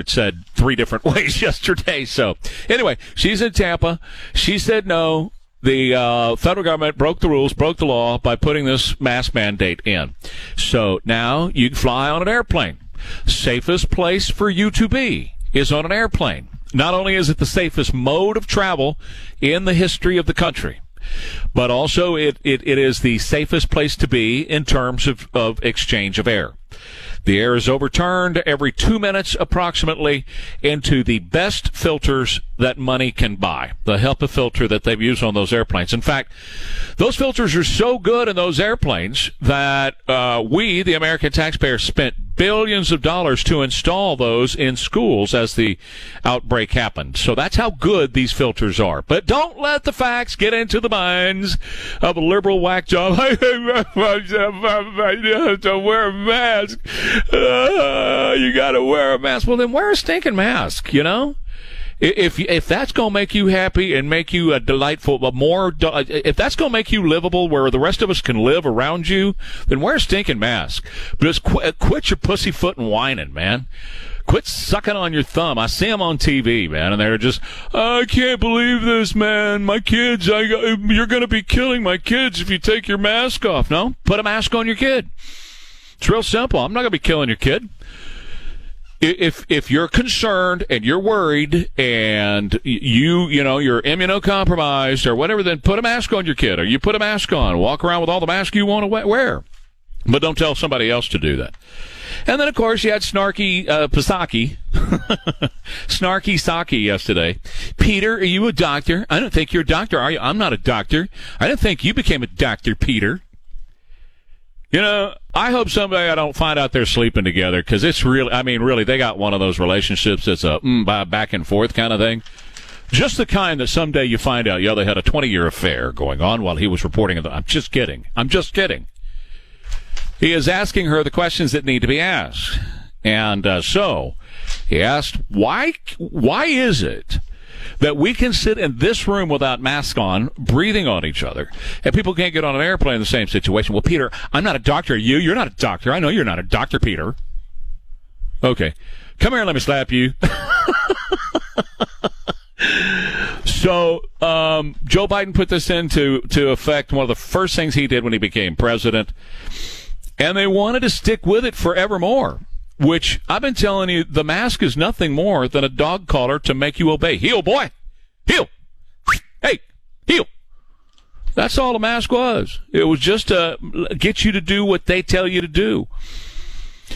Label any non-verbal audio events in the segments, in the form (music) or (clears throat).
it said three different (laughs) ways yesterday. So anyway, she's in Tampa. She said no. The uh, federal government broke the rules, broke the law by putting this mask mandate in. So now you can fly on an airplane. Safest place for you to be is on an airplane. Not only is it the safest mode of travel in the history of the country, but also it, it, it is the safest place to be in terms of, of exchange of air. The air is overturned every two minutes approximately into the best filters that money can buy. The HEPA filter that they've used on those airplanes. In fact, those filters are so good in those airplanes that uh, we, the American taxpayers, spent billions of dollars to install those in schools as the outbreak happened. So that's how good these filters are. But don't let the facts get into the minds of a liberal whack job. (laughs) I have to wear a mask. Uh, you got to wear a mask. Well, then wear a stinking mask, you know? If if that's going to make you happy and make you a delightful, but more, uh, if that's going to make you livable where the rest of us can live around you, then wear a stinking mask. Just quit, uh, quit your pussyfoot and whining, man. Quit sucking on your thumb. I see them on TV, man, and they're just, I can't believe this, man. My kids, I, you're going to be killing my kids if you take your mask off. No, put a mask on your kid. It's real simple. I'm not going to be killing your kid if if you're concerned and you're worried and you you know you're immunocompromised or whatever, then put a mask on your kid or you put a mask on. Walk around with all the masks you want to wear, but don't tell somebody else to do that. And then, of course, you had Snarky uh, Pasaki, (laughs) Snarky Saki yesterday. Peter, are you a doctor? I don't think you're a doctor, are you? I'm not a doctor. I don't think you became a doctor, Peter. You know, I hope someday I don't find out they're sleeping together because it's really, I mean, really, they got one of those relationships that's a mm, back and forth kind of thing. Just the kind that someday you find out, yeah, they had a 20 year affair going on while he was reporting. I'm just kidding. I'm just kidding. He is asking her the questions that need to be asked. And uh, so he asked, why, why is it that we can sit in this room without masks on, breathing on each other, and people can't get on an airplane in the same situation. Well, Peter, I'm not a doctor. You, you're not a doctor. I know you're not a doctor, Peter. Okay. Come here, let me slap you. (laughs) so um, Joe Biden put this into to effect. One of the first things he did when he became president, and they wanted to stick with it forevermore which I've been telling you, the mask is nothing more than a dog collar to make you obey. Heel, boy! Heel! Hey! Heel! That's all the mask was. It was just to get you to do what they tell you to do.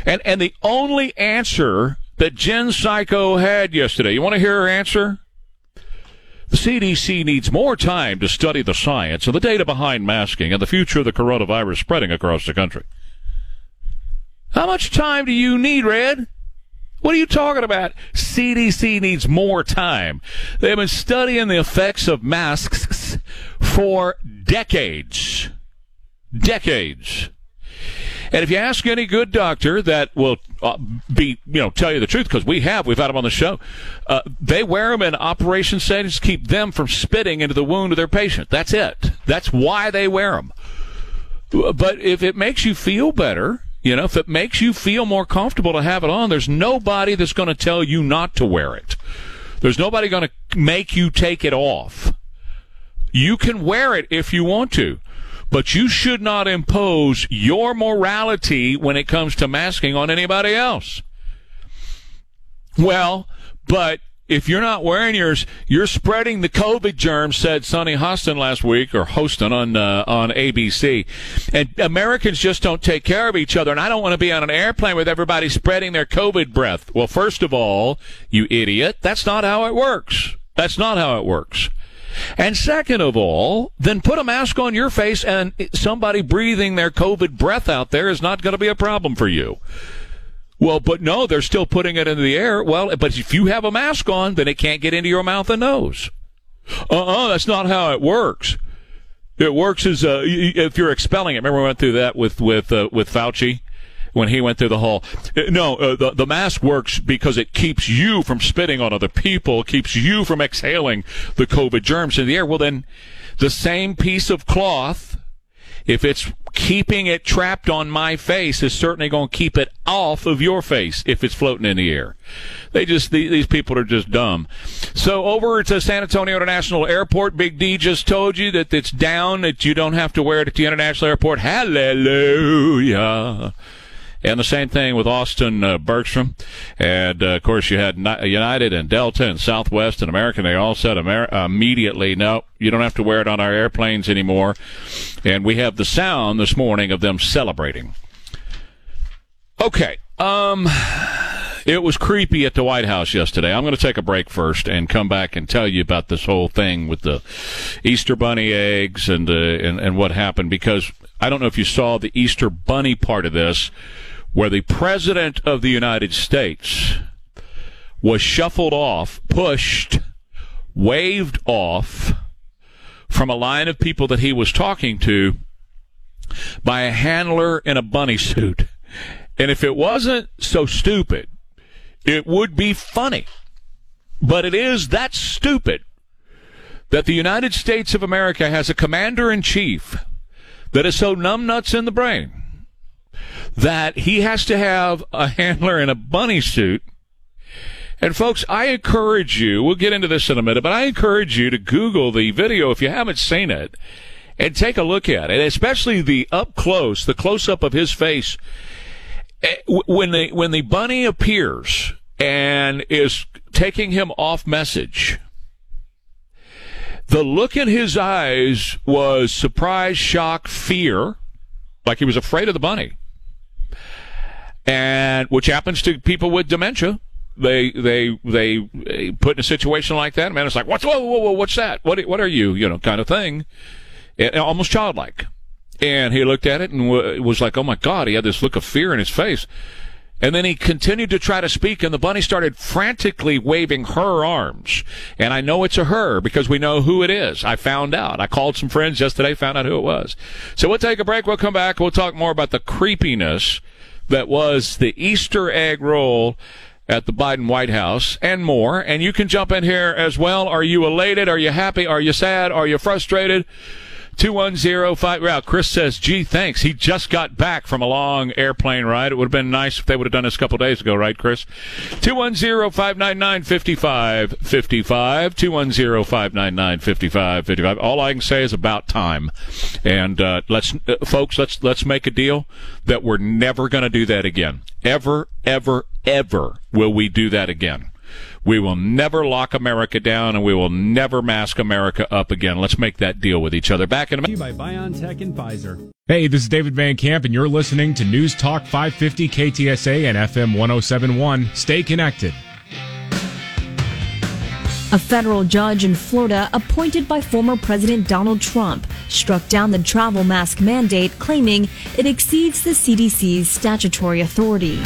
And, and the only answer that Jen Psycho had yesterday, you want to hear her answer? The CDC needs more time to study the science and the data behind masking and the future of the coronavirus spreading across the country. How much time do you need, Red? What are you talking about? CDC needs more time. They've been studying the effects of masks for decades. Decades. And if you ask any good doctor that will uh, be, you know, tell you the truth, because we have, we've had them on the show, uh, they wear them in operation settings to keep them from spitting into the wound of their patient. That's it. That's why they wear them. But if it makes you feel better, you know, if it makes you feel more comfortable to have it on, there's nobody that's going to tell you not to wear it. There's nobody going to make you take it off. You can wear it if you want to, but you should not impose your morality when it comes to masking on anybody else. Well, but if you're not wearing yours, you're spreading the COVID germ, said Sunny Hostin last week, or Hostin on uh, on ABC. And Americans just don't take care of each other. And I don't want to be on an airplane with everybody spreading their COVID breath. Well, first of all, you idiot, that's not how it works. That's not how it works. And second of all, then put a mask on your face, and somebody breathing their COVID breath out there is not going to be a problem for you. Well, but no, they're still putting it into the air. Well, but if you have a mask on, then it can't get into your mouth and nose. Uh-uh, that's not how it works. It works as uh, if you're expelling it. Remember we went through that with with uh, with Fauci when he went through the whole. Uh, no, uh, the the mask works because it keeps you from spitting on other people, keeps you from exhaling the COVID germs in the air. Well, then the same piece of cloth if it's keeping it trapped on my face, it's certainly going to keep it off of your face if it's floating in the air. They just these people are just dumb. So over to San Antonio International Airport, Big D just told you that it's down, that you don't have to wear it at the international airport. Hallelujah. And the same thing with Austin uh, Bergstrom. And uh, of course, you had United and Delta and Southwest and American. They all said Amer- immediately, no, you don't have to wear it on our airplanes anymore. And we have the sound this morning of them celebrating. Okay. Um, it was creepy at the White House yesterday. I'm going to take a break first and come back and tell you about this whole thing with the Easter bunny eggs and uh, and, and what happened because I don't know if you saw the Easter bunny part of this where the President of the United States was shuffled off, pushed, waved off from a line of people that he was talking to by a handler in a bunny suit. And if it wasn't so stupid, it would be funny. But it is that stupid that the United States of America has a commander in chief that is so numbnuts in the brain that he has to have a handler in a bunny suit. And folks, I encourage you, we'll get into this in a minute, but I encourage you to Google the video if you haven't seen it and take a look at it, especially the up close, the close up of his face. Eh, when the, when the bunny appears and is taking him off message, the look in his eyes was surprise, shock, fear, like he was afraid of the bunny and which happens to people with dementia. They they they put in a situation like that, man. It's like what's whoa whoa whoa what's that? What what are you? You know, kind of thing, almost childlike. And he looked at it and w- was like, oh my god, he had this look of fear in his face. And then he continued to try to speak, and the bunny started frantically waving her arms. And I know it's a her because we know who it is. I found out. I called some friends yesterday, found out who it was. So we'll take a break. We'll come back. We'll talk more about the creepiness that was the Easter egg roll at the Biden White House and more. And you can jump in here as well. Are you elated? Are you happy? Are you sad? Are you frustrated? 2105. Well, Chris says, gee, thanks. He just got back from a long airplane ride. It would have been nice if they would have done this a couple days ago, right, Chris? 210-599-5555. 210-599-5555. All I can say is about time. And, uh, let's, uh, folks, let's, let's make a deal that we're never going to do that again. Ever, ever, ever will we do that again. We will never lock America down and we will never mask America up again. Let's make that deal with each other. Back in a minute. By BioNTech and Pfizer. Hey, this is David Van Camp, and you're listening to News Talk 550 KTSA and FM 1071. Stay connected. A federal judge in Florida, appointed by former President Donald Trump, struck down the travel mask mandate, claiming it exceeds the CDC's statutory authority.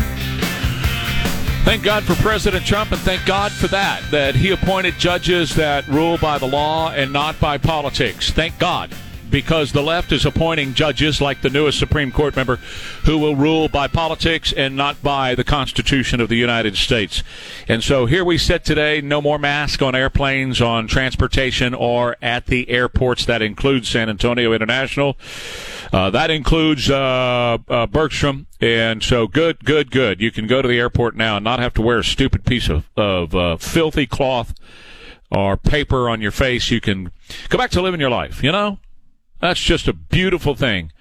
Thank God for President Trump, and thank God for that, that he appointed judges that rule by the law and not by politics. Thank God because the left is appointing judges like the newest Supreme Court member who will rule by politics and not by the Constitution of the United States. And so here we sit today, no more masks on airplanes, on transportation, or at the airports. That includes San Antonio International. Uh, that includes uh, uh, Bergstrom. And so good, good, good. You can go to the airport now and not have to wear a stupid piece of, of uh, filthy cloth or paper on your face. You can go back to living your life, you know? That's just a beautiful thing.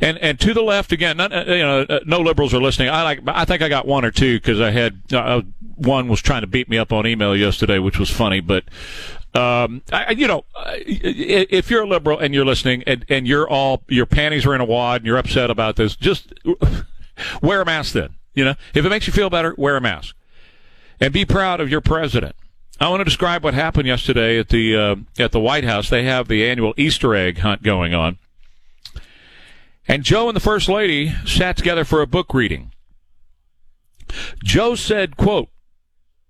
And and to the left again, not, uh, you know, uh, no liberals are listening. I like. I think I got one or two because I had uh, one was trying to beat me up on email yesterday, which was funny. But um, I, you know, uh, if you're a liberal and you're listening, and, and you're all your panties are in a wad and you're upset about this, just (laughs) wear a mask. Then you know, if it makes you feel better, wear a mask, and be proud of your president. I want to describe what happened yesterday at the uh, at the White House. They have the annual Easter egg hunt going on, and Joe and the First Lady sat together for a book reading. Joe said, "quote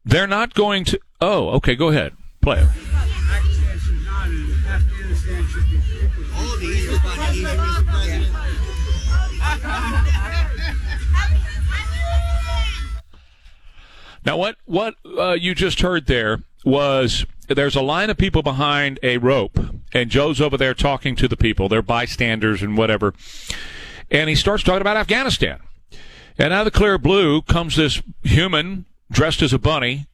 They're not going to." Oh, okay. Go ahead. Play it. Now, what what uh, you just heard there was there's a line of people behind a rope, and Joe's over there talking to the people. They're bystanders and whatever. And he starts talking about Afghanistan. And out of the clear blue comes this human dressed as a bunny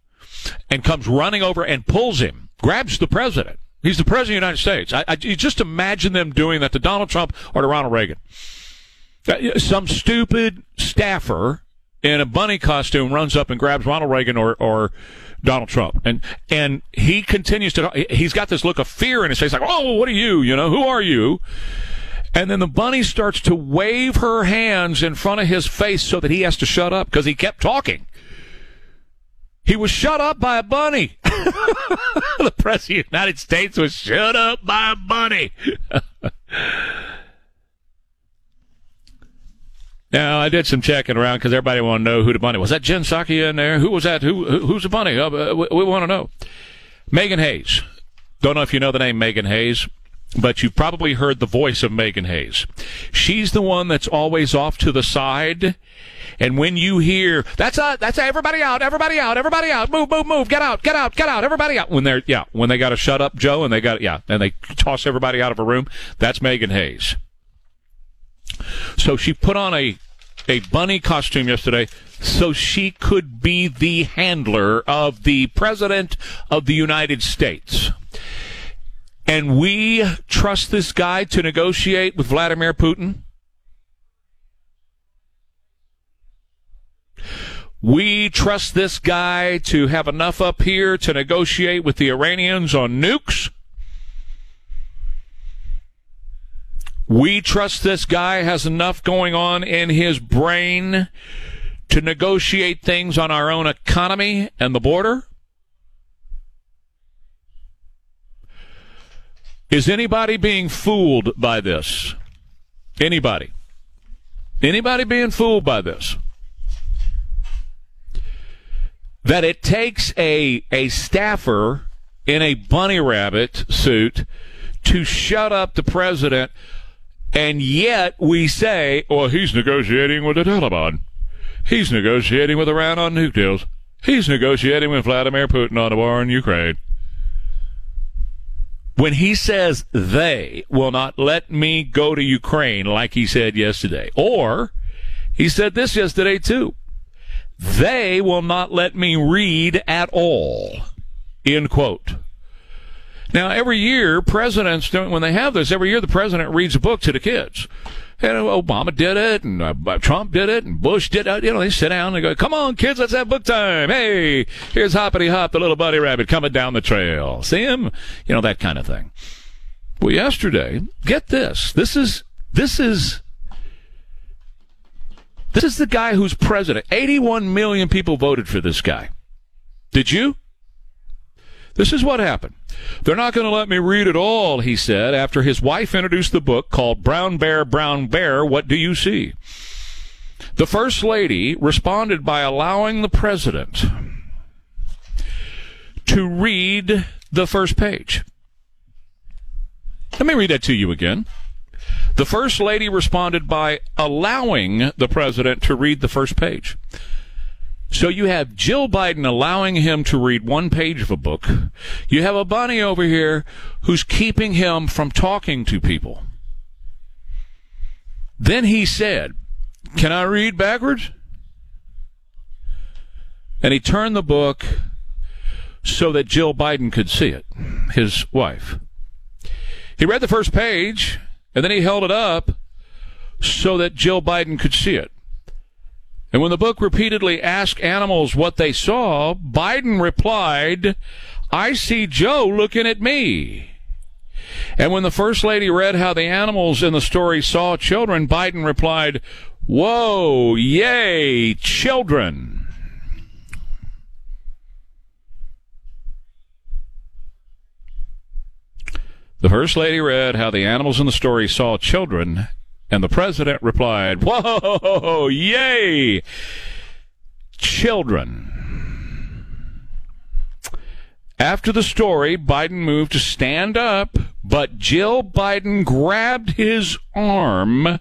and comes running over and pulls him, grabs the president. He's the president of the United States. I, I just imagine them doing that to Donald Trump or to Ronald Reagan. Uh, some stupid staffer in a bunny costume runs up and grabs Ronald Reagan or, or Donald Trump. And and he continues to he's got this look of fear in his face like, "Oh, what are you? You know, who are you?" And then the bunny starts to wave her hands in front of his face so that he has to shut up because he kept talking. He was shut up by a bunny. (laughs) the president of the United States was shut up by a bunny. (laughs) Now I did some checking around because everybody want to know who the bunny was. That Jen Psaki in there? Who was that? Who, who's the bunny? Uh, we, we want to know. Megan Hayes. Don't know if you know the name Megan Hayes, but you've probably heard the voice of Megan Hayes. She's the one that's always off to the side. And when you hear that's a, that's a, everybody out, everybody out, everybody out, move, move, move, get out, get out, get out, everybody out. When they're yeah, when they got to shut up Joe and they got yeah, and they toss everybody out of a room. That's Megan Hayes. So she put on a a bunny costume yesterday so she could be the handler of the President of the United States. And we trust this guy to negotiate with Vladimir Putin? We trust this guy to have enough up here to negotiate with the Iranians on nukes? We trust this guy has enough going on in his brain to negotiate things on our own economy and the border? Is anybody being fooled by this? Anybody? Anybody being fooled by this? That it takes a, a staffer in a bunny rabbit suit to shut up the president and yet we say, well, he's negotiating with the Taliban. He's negotiating with Iran on nuke deals. He's negotiating with Vladimir Putin on the war in Ukraine. When he says they will not let me go to Ukraine, like he said yesterday, or he said this yesterday too, they will not let me read at all. End quote. Now, every year, presidents, when they have this, every year the president reads a book to the kids. And Obama did it, and uh, Trump did it, and Bush did it. You know, they sit down and go, "Come on, kids, let's have book time." Hey, here's Hoppity Hop, the little bunny rabbit coming down the trail. See him? You know that kind of thing. Well, yesterday, get this. This is this is this is the guy who's president. 81 million people voted for this guy. Did you? This is what happened. They're not going to let me read it all, he said, after his wife introduced the book called Brown Bear, Brown Bear, What Do You See? The First Lady responded by allowing the President to read the first page. Let me read that to you again. The First Lady responded by allowing the President to read the first page. So you have Jill Biden allowing him to read one page of a book. You have a bunny over here who's keeping him from talking to people. Then he said, Can I read backwards? And he turned the book so that Jill Biden could see it, his wife. He read the first page and then he held it up so that Jill Biden could see it. And when the book repeatedly asked animals what they saw, Biden replied, I see Joe looking at me. And when the First Lady read how the animals in the story saw children, Biden replied, Whoa, yay, children. The First Lady read how the animals in the story saw children, and the president replied, Whoa, yay! Children. After the story, Biden moved to stand up, but Jill Biden grabbed his arm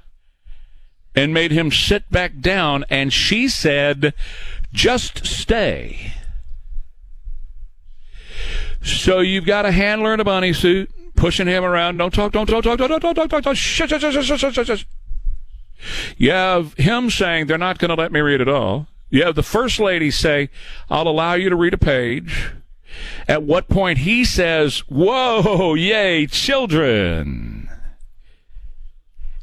and made him sit back down, and she said, Just stay. So you've got a handler in a bunny suit pushing him around. Don't talk, don't talk, don't talk, don't talk, don't talk, don't Shh, shh, shh, shh, shh, shh, shh. You have him saying they're not going to let me read it all. You have the first lady say, I'll allow you to read a page. At what point he says, Whoa, yay, children.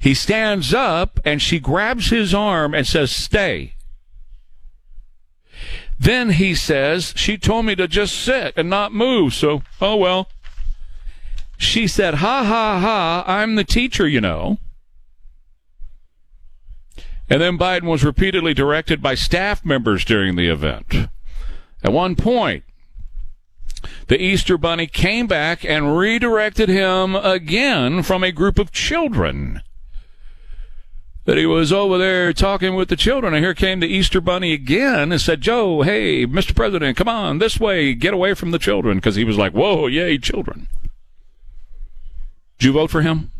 He stands up and she grabs his arm and says, Stay. Then he says, She told me to just sit and not move, so, oh well. She said, Ha ha ha, I'm the teacher, you know. And then Biden was repeatedly directed by staff members during the event. At one point, the Easter Bunny came back and redirected him again from a group of children. That he was over there talking with the children, and here came the Easter Bunny again and said, Joe, hey, Mr. President, come on, this way, get away from the children, because he was like, whoa, yay, children. Did you vote for him?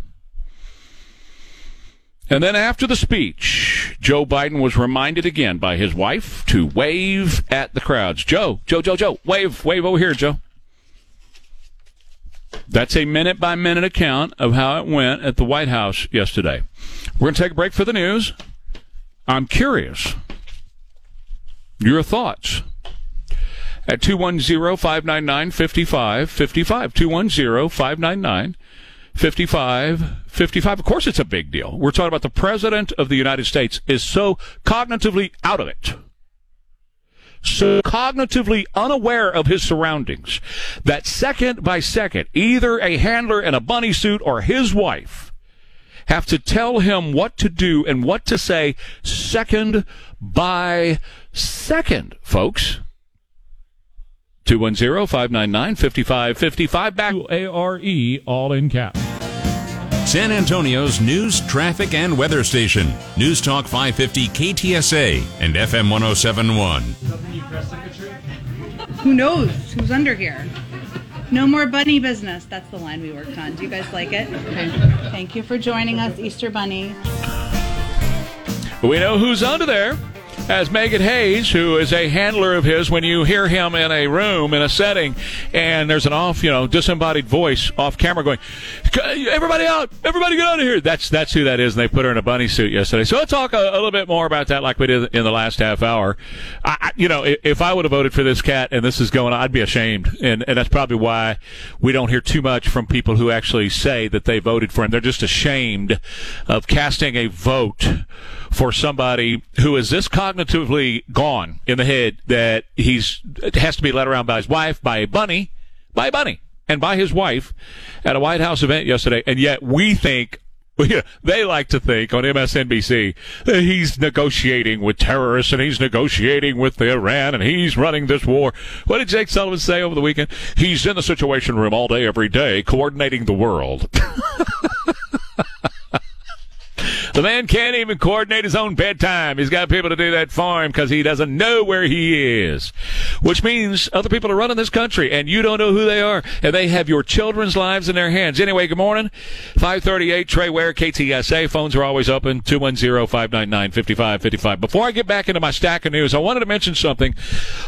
And then after the speech, Joe Biden was reminded again by his wife to wave at the crowds. Joe, Joe, Joe, Joe, wave, wave over here, Joe. That's a minute by minute account of how it went at the White House yesterday. We're going to take a break for the news. I'm curious. Your thoughts at 210 599 5555. 210 599 5555. Of course, it's a big deal. We're talking about the President of the United States is so cognitively out of it so cognitively unaware of his surroundings that second by second, either a handler in a bunny suit or his wife have to tell him what to do and what to say second by second, folks. 210-599-5555 back to A-R-E, all in caps. San Antonio's news, traffic, and weather station. News Talk 550 KTSA and FM 1071. Who knows who's under here? No more bunny business. That's the line we worked on. Do you guys like it? Okay. Thank you for joining us, Easter Bunny. We know who's under there as Megan Hayes, who is a handler of his, when you hear him in a room, in a setting, and there's an off, you know, disembodied voice off camera going, everybody out, everybody get out of here. That's, that's who that is. And they put her in a bunny suit yesterday. So I'll talk a, a little bit more about that like we did in the last half hour. I, you know, if I would have voted for this cat and this is going on, I'd be ashamed. And, and that's probably why we don't hear too much from people who actually say that they voted for him. They're just ashamed of casting a vote for somebody who is this cognitively gone in the head that he's has to be led around by his wife, by a bunny, by a bunny, and by his wife at a White House event yesterday, and yet we think. (laughs) They like to think on MSNBC that he's negotiating with terrorists and he's negotiating with Iran and he's running this war. What did Jake Sullivan say over the weekend? He's in the Situation Room all day, every day, coordinating the world. (laughs) The man can't even coordinate his own bedtime. He's got people to do that for him because he doesn't know where he is. Which means other people are running this country and you don't know who they are and they have your children's lives in their hands. Anyway, good morning. 538 Trey Ware, KTSA. Phones are always open. 210-599-5555. Before I get back into my stack of news, I wanted to mention something.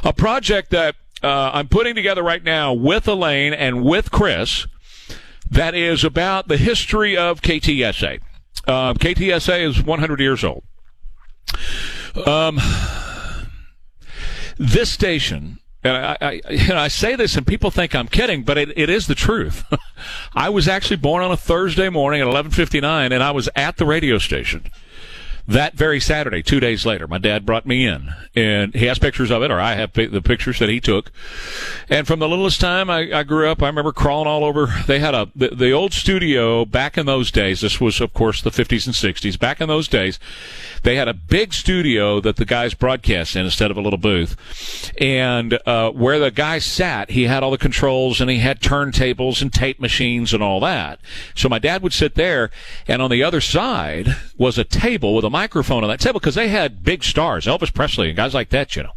A project that uh, I'm putting together right now with Elaine and with Chris that is about the history of KTSA. Uh, KTSA is 100 years old. Um, this station, and I, I, know, I say this and people think I'm kidding, but it, it is the truth. (laughs) I was actually born on a Thursday morning at 11:59, and I was at the radio station that very Saturday, two days later, my dad brought me in, and he has pictures of it, or I have the pictures that he took. And from the littlest time I, I grew up, I remember crawling all over. They had a the, the old studio back in those days. This was, of course, the 50s and 60s. Back in those days, they had a big studio that the guys broadcast in instead of a little booth. And uh, where the guy sat, he had all the controls and he had turntables and tape machines and all that. So my dad would sit there, and on the other side was a table with a microphone on that table because they had big stars, Elvis Presley and guys like that, you know.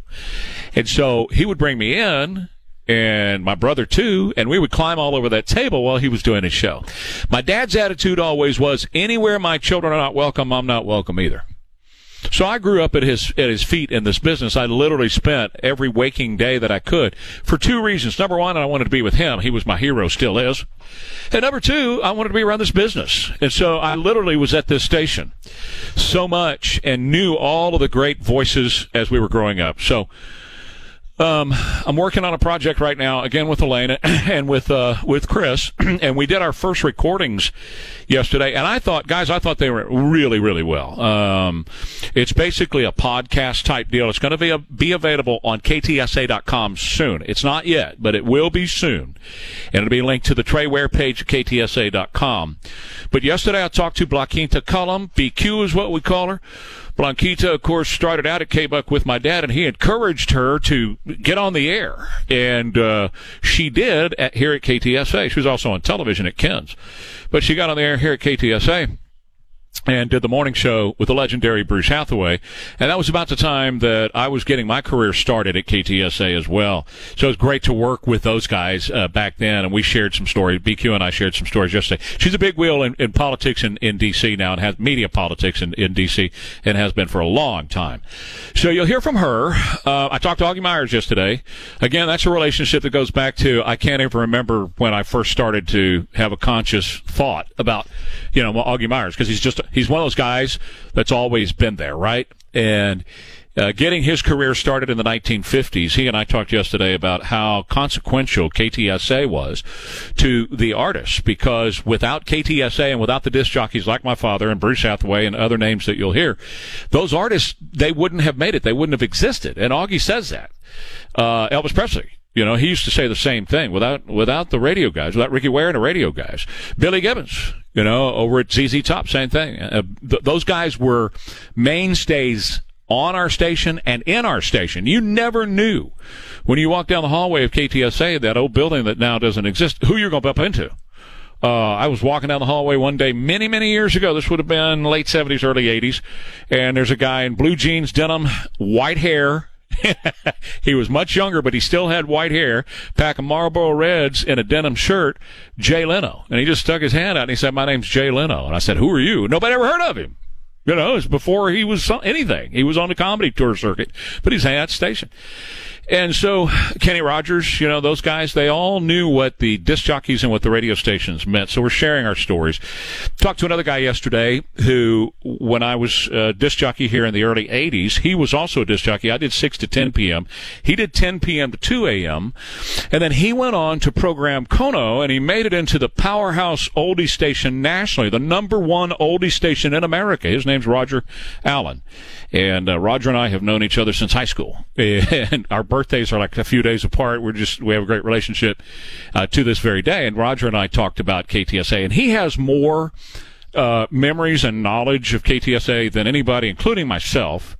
And so he would bring me in and my brother too, and we would climb all over that table while he was doing his show. My dad's attitude always was anywhere my children are not welcome, I'm not welcome either. So I grew up at his at his feet in this business. I literally spent every waking day that I could for two reasons. Number one, I wanted to be with him. He was my hero, still is. And number two, I wanted to be around this business. And so I literally was at this station so much and knew all of the great voices as we were growing up. So um, I'm working on a project right now, again with Elaine (clears throat) and with uh, with Chris, (clears throat) and we did our first recordings yesterday. And I thought, guys, I thought they were really, really well. Um, it's basically a podcast type deal. It's going to be a, be available on ktsa.com soon. It's not yet, but it will be soon, and it'll be linked to the Trey Ware page at ktsa.com. But yesterday I talked to Blanquita Cullum. BQ is what we call her. Blanquita, of course, started out at K-Buck with my dad, and he encouraged her to get on the air. And uh, she did at, here at KTSA. She was also on television at KENS. But she got on the air here at KTSA and did the morning show with the legendary Bruce Hathaway. And that was about the time that I was getting my career started at KTSA as well. So it was great to work with those guys uh, back then. And we shared some stories. BQ and I shared some stories yesterday. She's a big wheel in, in politics in, in D.C. now and has media politics in, in D.C. and has been for a long time. So you'll hear from her. Uh, I talked to Augie Myers yesterday. Again, that's a relationship that goes back to I can't even remember when I first started to have a conscious thought about, you know, Augie Myers because he's just he's one of those guys that's always been there, right? And uh, getting his career started in the 1950s, he and I talked yesterday about how consequential KTSA was to the artists because without KTSA and without the disc jockeys like my father and Bruce Hathaway and other names that you'll hear, those artists, they wouldn't have made it. They wouldn't have existed. And Augie says that. Uh, Elvis Presley you know, he used to say the same thing without without the radio guys, without Ricky Ware and the radio guys. Billy Gibbons, you know, over at ZZ Top, same thing. Uh, th- those guys were mainstays on our station and in our station. You never knew when you walked down the hallway of KTSA, that old building that now doesn't exist, who you're going to bump into. Uh, I was walking down the hallway one day many, many years ago. This would have been late 70s, early 80s. And there's a guy in blue jeans, denim, white hair, (laughs) he was much younger, but he still had white hair, pack of Marlboro Reds in a denim shirt, Jay Leno. And he just stuck his hand out and he said, My name's Jay Leno. And I said, Who are you? Nobody ever heard of him. You know, it was before he was anything. He was on the comedy tour circuit, but he's at station. And so Kenny Rogers, you know, those guys, they all knew what the disc jockeys and what the radio stations meant. So we're sharing our stories. Talked to another guy yesterday who, when I was a disc jockey here in the early 80s, he was also a disc jockey. I did 6 to 10 p.m. He did 10 p.m. to 2 a.m. And then he went on to program KONO and he made it into the powerhouse oldie station nationally, the number one oldie station in America. His name's Roger Allen. And uh, Roger and I have known each other since high school. (laughs) And our birthdays are like a few days apart. We're just, we have a great relationship uh, to this very day. And Roger and I talked about KTSA, and he has more uh, memories and knowledge of KTSA than anybody, including myself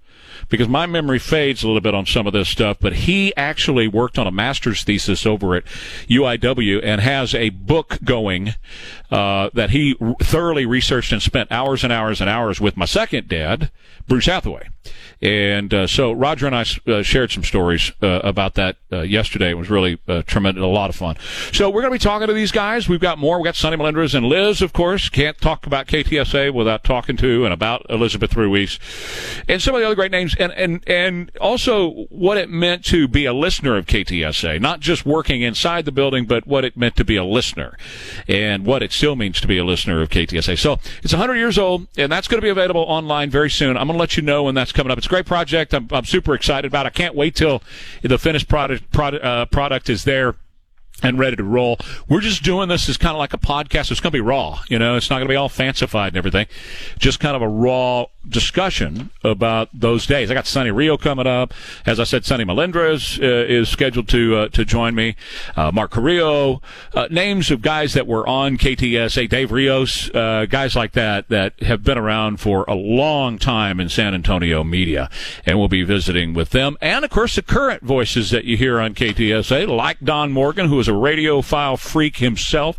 because my memory fades a little bit on some of this stuff, but he actually worked on a master's thesis over at UIW and has a book going uh, that he thoroughly researched and spent hours and hours and hours with my second dad, Bruce Hathaway. And uh, so Roger and I uh, shared some stories uh, about that uh, yesterday. It was really uh, tremendous, a lot of fun. So we're going to be talking to these guys. We've got more. We've got Sonny Melendrez and Liz, of course. Can't talk about KTSA without talking to and about Elizabeth Ruiz and some of the other great names. And, and, and also what it meant to be a listener of KTSA, not just working inside the building, but what it meant to be a listener and what it still means to be a listener of KTSA. So it's 100 years old, and that's going to be available online very soon. I'm going to let you know when that's coming up. It's it's a great project. I'm, I'm super excited about. it. I can't wait till the finished product product, uh, product is there and ready to roll. We're just doing this as kind of like a podcast. It's going to be raw, you know. It's not going to be all fancified and everything. Just kind of a raw discussion about those days. I got Sonny Rio coming up. As I said, Sonny Melendrez uh, is scheduled to uh, to join me. Uh, Mark Carrillo, uh, names of guys that were on KTSA, Dave Rios, uh, guys like that that have been around for a long time in San Antonio media, and we'll be visiting with them. And of course, the current voices that you hear on KTSA, like Don Morgan, who is a radiophile freak himself,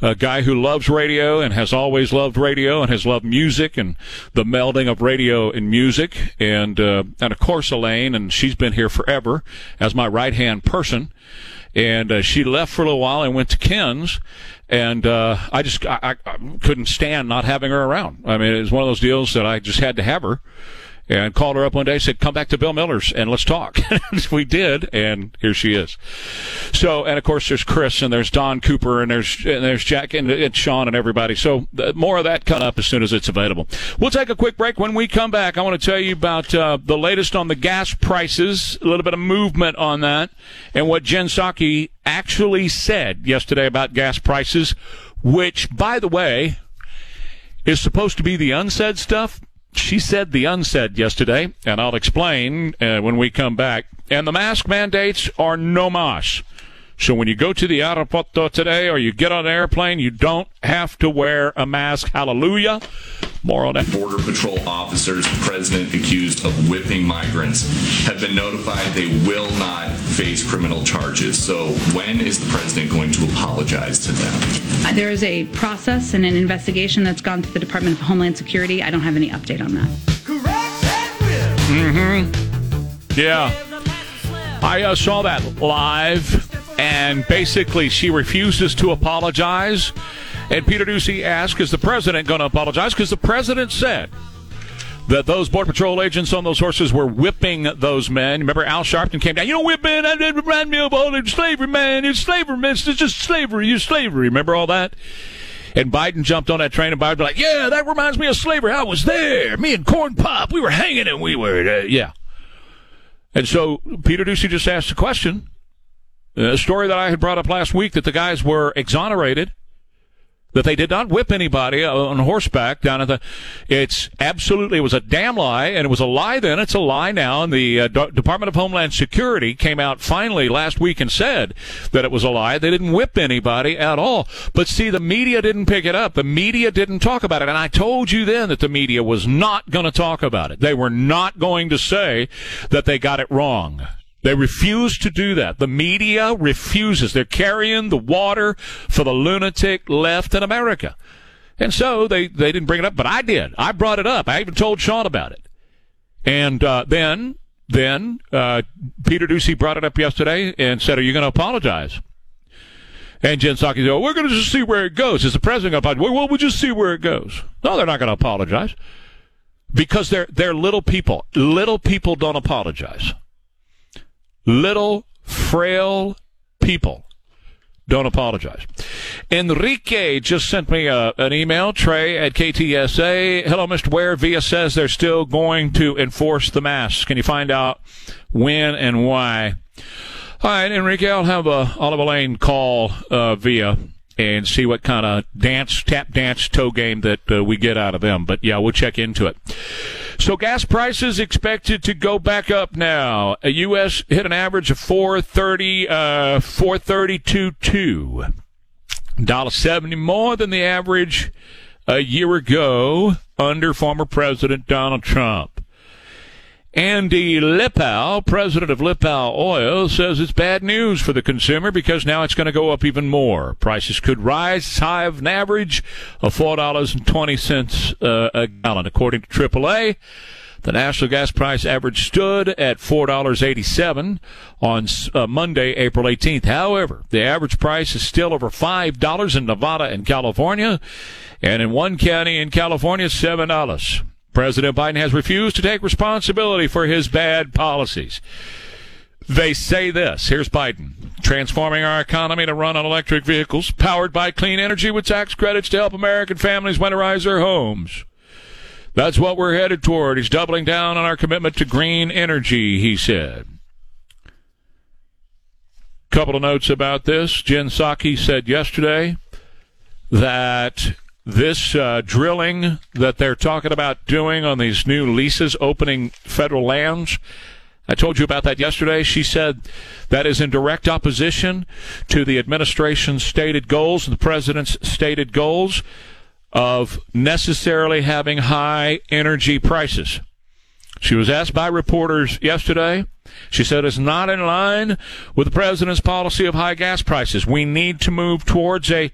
a guy who loves radio and has always loved radio and has loved music and the of radio and music. And, uh, and of course, Elaine, and she's been here forever as my right hand person. And uh, she left for a little while and went to KENS and uh, I just I, I, couldn't stand not having her around. I mean, it was one of those deals that I just had to have her, and called her up one day, said, "Come back to Bill Miller's and let's talk." (laughs) we did, and here she is. So, and of course, there's Chris and there's Don Cooper and there's and there's Jack and, and Sean and everybody. So, more of that coming up as soon as it's available. We'll take a quick break. When we come back, I want to tell you about uh, the latest on the gas prices, a little bit of movement on that, and what Jen Psaki actually said yesterday about gas prices, which, by the way, is supposed to be the unsaid stuff she said the unsaid yesterday, and I'll explain uh, when we come back. And the mask mandates are no mas. So when you go to the aeroporto today or you get on an airplane, you don't have to wear a mask. Hallelujah. More on that. Border Patrol officers, president accused of whipping migrants, have been notified they will not face criminal charges. So when is the president going to apologize to them? There is a process and an investigation that's gone through the Department of Homeland Security. I don't have any update on that. Mm-hmm. Yeah. I uh, saw that live and basically she refuses to apologize. And Peter Doocy asked, "Is the president going to apologize?" Because the president said that those border patrol agents on those horses were whipping those men. Remember, Al Sharpton came down. You know, whipping. That remind me of old slavery, man. It's slavery, man. It's just slavery. It's slavery. Remember all that? And Biden jumped on that train, and Biden was like, "Yeah, that reminds me of slavery. I was there. Me and Corn Pop, we were hanging, and we were, uh, yeah." And so Peter Doocy just asked a question a story that I had brought up last week that the guys were exonerated that they did not whip anybody on horseback down at the. It's absolutely it was a damn lie, and it was a lie then. It's a lie now. And the uh, D- Department of Homeland Security came out finally last week and said that it was a lie. They didn't whip anybody at all. But see, the media didn't pick it up. The media didn't talk about it, and I told you then that the media was not going to talk about it. They were not going to say that they got it wrong. They refuse to do that. The media refuses. They're carrying the water for the lunatic left in America. And so they, they didn't bring it up, but I did. I brought it up. I even told Sean about it. And uh, then then uh, Peter Doocy brought it up yesterday and said, "Are you going to apologize?" And Jen Psaki said, well, "We're going to just see where it goes." Is the president going to apologize? Well, we'll just see where it goes. No, they're not going to apologize because they're they're little people. Little people don't apologize little, frail people don't apologize. Enrique just sent me a, uh, an email, Trey at KTSA. Hello, Mr. Ware. VIA says they're still going to enforce the masks. Can you find out when and why? All right, Enrique, I'll have a Oliver Lane call uh, VIA and see what kind of dance, tap dance, toe game that uh, we get out of them. But yeah, we'll check into it. So gas prices expected to go back up now. A U.S. hit an average of 430, uh, 432 dollar seventy more than the average a year ago under former President Donald Trump. Andy Lipow, president of Lipow Oil, says it's bad news for the consumer because now it's going to go up even more. Prices could rise as high of an average of $4.20 uh, a gallon. According to AAA, the national gas price average stood at $4.87 on uh, Monday, April 18th. However, the average price is still over $5 in Nevada and California, and in one county in California, $7. President Biden has refused to take responsibility for his bad policies. They say this. Here's Biden. Transforming our economy to run on electric vehicles, powered by clean energy with tax credits to help American families winterize their homes. That's what we're headed toward. He's doubling down on our commitment to green energy, he said. Couple of notes about this. Jen Psaki said yesterday that this uh, drilling that they're talking about doing on these new leases opening federal lands. I told you about that yesterday. She said that is in direct opposition to the administration's stated goals and the president's stated goals of necessarily having high energy prices. She was asked by reporters yesterday. She said it's not in line with the president's policy of high gas prices. We need to move towards a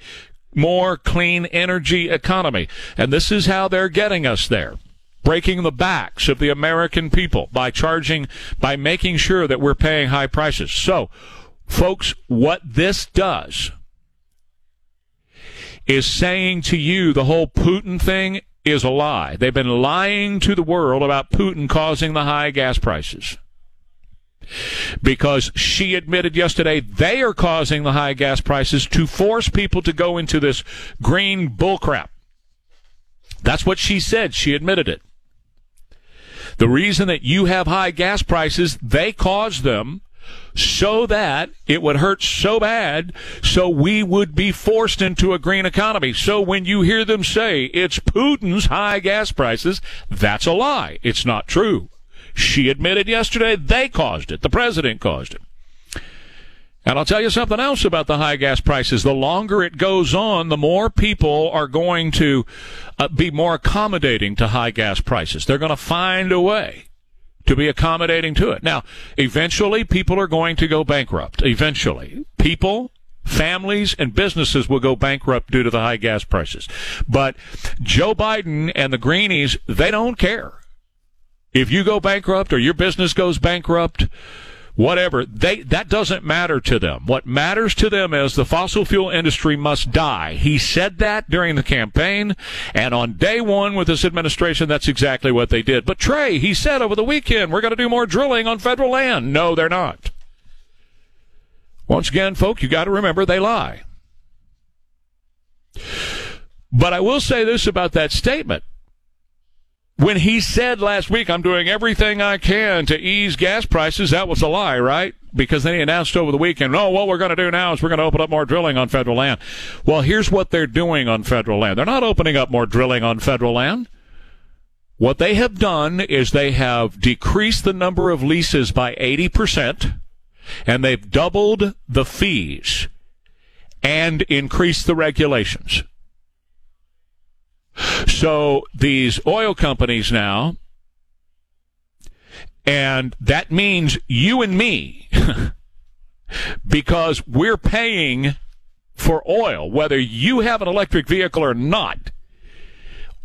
more clean energy economy. And this is how they're getting us there. Breaking the backs of the American people by charging, by making sure that we're paying high prices. So, folks, what this does is saying to you the whole Putin thing is a lie. They've been lying to the world about Putin causing the high gas prices. Because she admitted yesterday they are causing the high gas prices to force people to go into this green bullcrap. That's what she said. She admitted it. The reason that you have high gas prices, they caused them so that it would hurt so bad, so we would be forced into a green economy. So when you hear them say it's Putin's high gas prices, that's a lie. It's not true. She admitted yesterday they caused it. The president caused it. And I'll tell you something else about the high gas prices. The longer it goes on, the more people are going to uh, be more accommodating to high gas prices. They're going to find a way to be accommodating to it. Now, eventually people are going to go bankrupt. Eventually. People, families, and businesses will go bankrupt due to the high gas prices. But Joe Biden and the Greenies, they don't care. If you go bankrupt or your business goes bankrupt, whatever they that doesn't matter to them. What matters to them is the fossil fuel industry must die. He said that during the campaign and on day one with this administration that's exactly what they did. But trey he said over the weekend we're going to do more drilling on federal land. No they're not. Once again folks you got to remember they lie. But i will say this about that statement when he said last week, I'm doing everything I can to ease gas prices, that was a lie, right? Because then he announced over the weekend, oh, what we're going to do now is we're going to open up more drilling on federal land. Well, here's what they're doing on federal land. They're not opening up more drilling on federal land. What they have done is they have decreased the number of leases by 80%, and they've doubled the fees and increased the regulations. So these oil companies now, and that means you and me, (laughs) because we're paying for oil, whether you have an electric vehicle or not.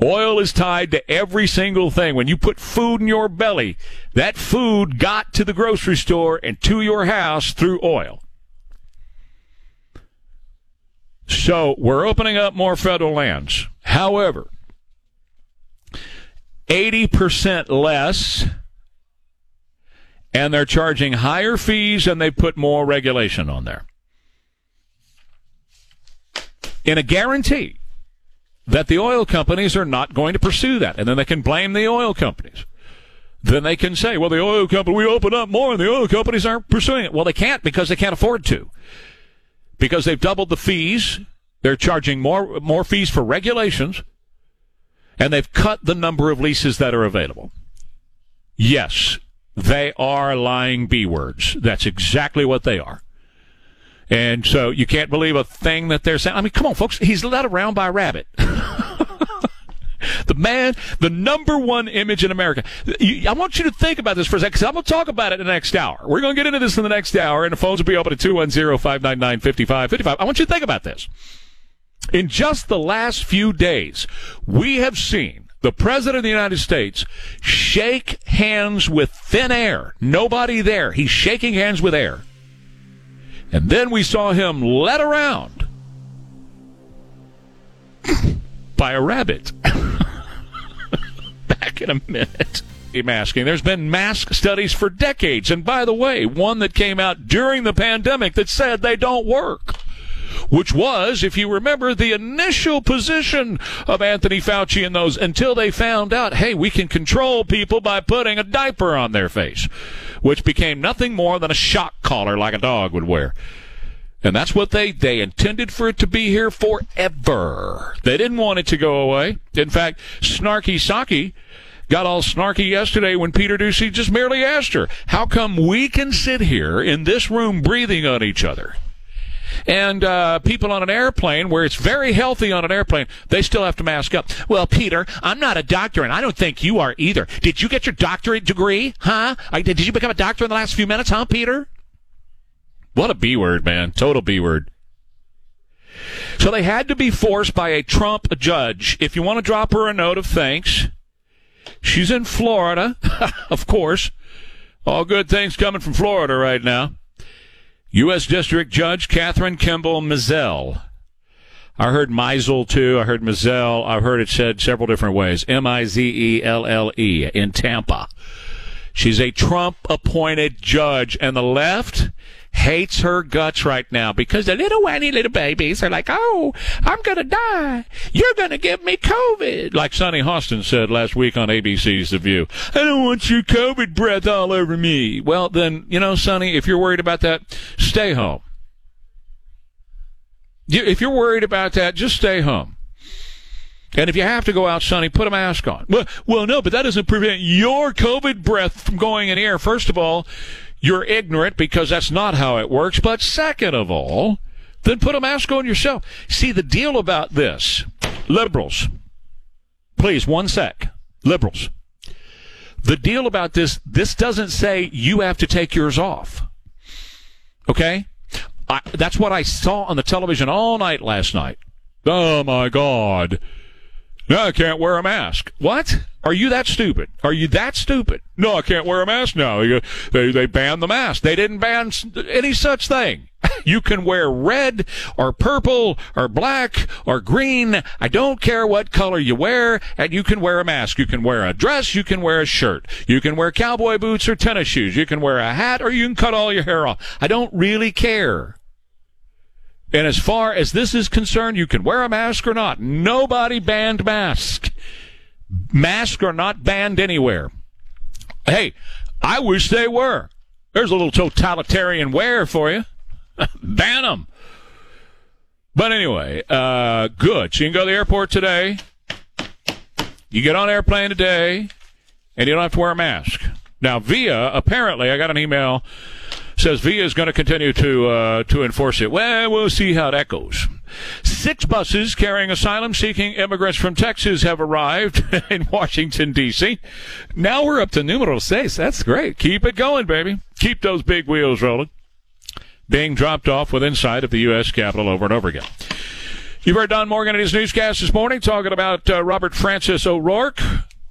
Oil is tied to every single thing. When you put food in your belly, that food got to the grocery store and to your house through oil. So we're opening up more federal lands. However, 80% less, and they're charging higher fees and they put more regulation on there. In a guarantee that the oil companies are not going to pursue that. And then they can blame the oil companies. Then they can say, well, the oil company, we open up more and the oil companies aren't pursuing it. Well, they can't because they can't afford to because they've doubled the fees. They're charging more more fees for regulations, and they've cut the number of leases that are available. Yes, they are lying b words. That's exactly what they are. And so you can't believe a thing that they're saying. I mean, come on, folks. He's led around by a rabbit. (laughs) the man, the number one image in America. I want you to think about this for a second because I'm going to talk about it in the next hour. We're going to get into this in the next hour, and the phones will be open at 210 599 5555. I want you to think about this. In just the last few days, we have seen the President of the United States shake hands with thin air. Nobody there. He's shaking hands with air. And then we saw him led around by a rabbit. (laughs) Back in a minute. Masking. There's been mask studies for decades. And by the way, one that came out during the pandemic that said they don't work which was, if you remember, the initial position of Anthony Fauci and those until they found out, hey, we can control people by putting a diaper on their face, which became nothing more than a shock collar like a dog would wear. And that's what they, they intended for it to be here forever. They didn't want it to go away. In fact, Snarky Psaki got all snarky yesterday when Peter Doocy just merely asked her, how come we can sit here in this room breathing on each other? And uh, people on an airplane, where it's very healthy on an airplane, they still have to mask up. Well, Peter, I'm not a doctor, and I don't think you are either. Did you get your doctorate degree? Huh? Did you become a doctor in the last few minutes, huh, Peter? What a B word, man. Total B word. So they had to be forced by a Trump judge. If you want to drop her a note of thanks, she's in Florida, (laughs) of course. All good things coming from Florida right now. U.S. District Judge Kathryn Kimball Mizelle. I heard Meisel too. I heard Mizell. I've heard it said several different ways. M I Z E L L E in Tampa. She's a Trump appointed judge, and the left hates her guts right now because the little whiny little babies are like, oh, I'm going to die. You're going to give me COVID. Like Sunny Hostin said last week on ABC's The View. I don't want your COVID breath all over me. Well, then, you know, Sunny, if you're worried about that, stay home. If you're worried about that, just stay home. And if you have to go out, Sunny, put a mask on. Well, well, no, but that doesn't prevent your COVID breath from going in air. First of all, you're ignorant because that's not how it works. But second of all, then put a mask on yourself. See, the deal about this, liberals, please, one sec. Liberals. The deal about this, this doesn't say you have to take yours off. Okay? I, that's what I saw on the television all night last night. Oh my God. No, I can't wear a mask. What? Are you that stupid? Are you that stupid? No, I can't wear a mask now. They, they banned the mask. They didn't ban any such thing. (laughs) You can wear red or purple or black or green. I don't care what color you wear, and you can wear a mask. You can wear a dress. You can wear a shirt. You can wear cowboy boots or tennis shoes. You can wear a hat or you can cut all your hair off. I don't really care. And as far as this is concerned, you can wear a mask or not. Nobody banned masks. Masks are not banned anywhere. Hey, I wish they were. There's a little totalitarian wear for you. (laughs) Ban them. But anyway, uh, good. So you can go to the airport today. You get on airplane today, and you don't have to wear a mask. Now, via apparently, I got an email says VIA is going to continue to uh, to enforce it. Well, we'll see how that goes. Six buses carrying asylum-seeking immigrants from Texas have arrived (laughs) in Washington D.C. Now we're up to numero seis. That's great. Keep it going, baby. Keep those big wheels rolling. Being dropped off within sight of the U.S. Capitol over and over again. You've heard Don Morgan in his newscast this morning talking about uh, Robert Francis O'Rourke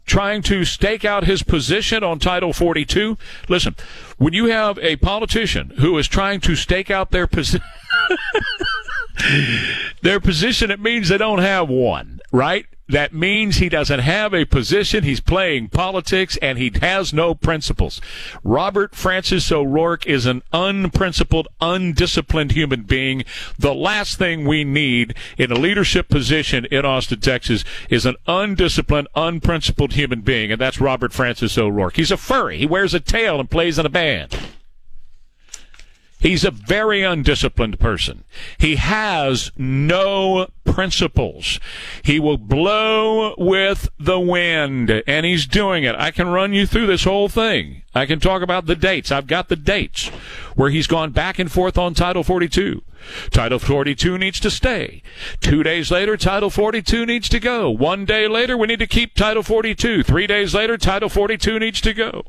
trying to stake out his position on Title 42. Listen, when you have a politician who is trying to stake out their position, (laughs) their position, it means they don't have one, right? That means he doesn't have a position. He's playing politics and he has no principles. Robert Francis O'Rourke is an unprincipled, undisciplined human being. The last thing we need in a leadership position in Austin, Texas is an undisciplined, unprincipled human being. And that's Robert Francis O'Rourke. He's a furry. He wears a tail and plays in a band. He's a very undisciplined person. He has no principles. He will blow with the wind, and he's doing it. I can run you through this whole thing. I can talk about the dates. I've got the dates where he's gone back and forth on Title 42. Title 42 needs to stay. Two days later, Title 42 needs to go. One day later, we need to keep Title 42. Three days later, Title 42 needs to go.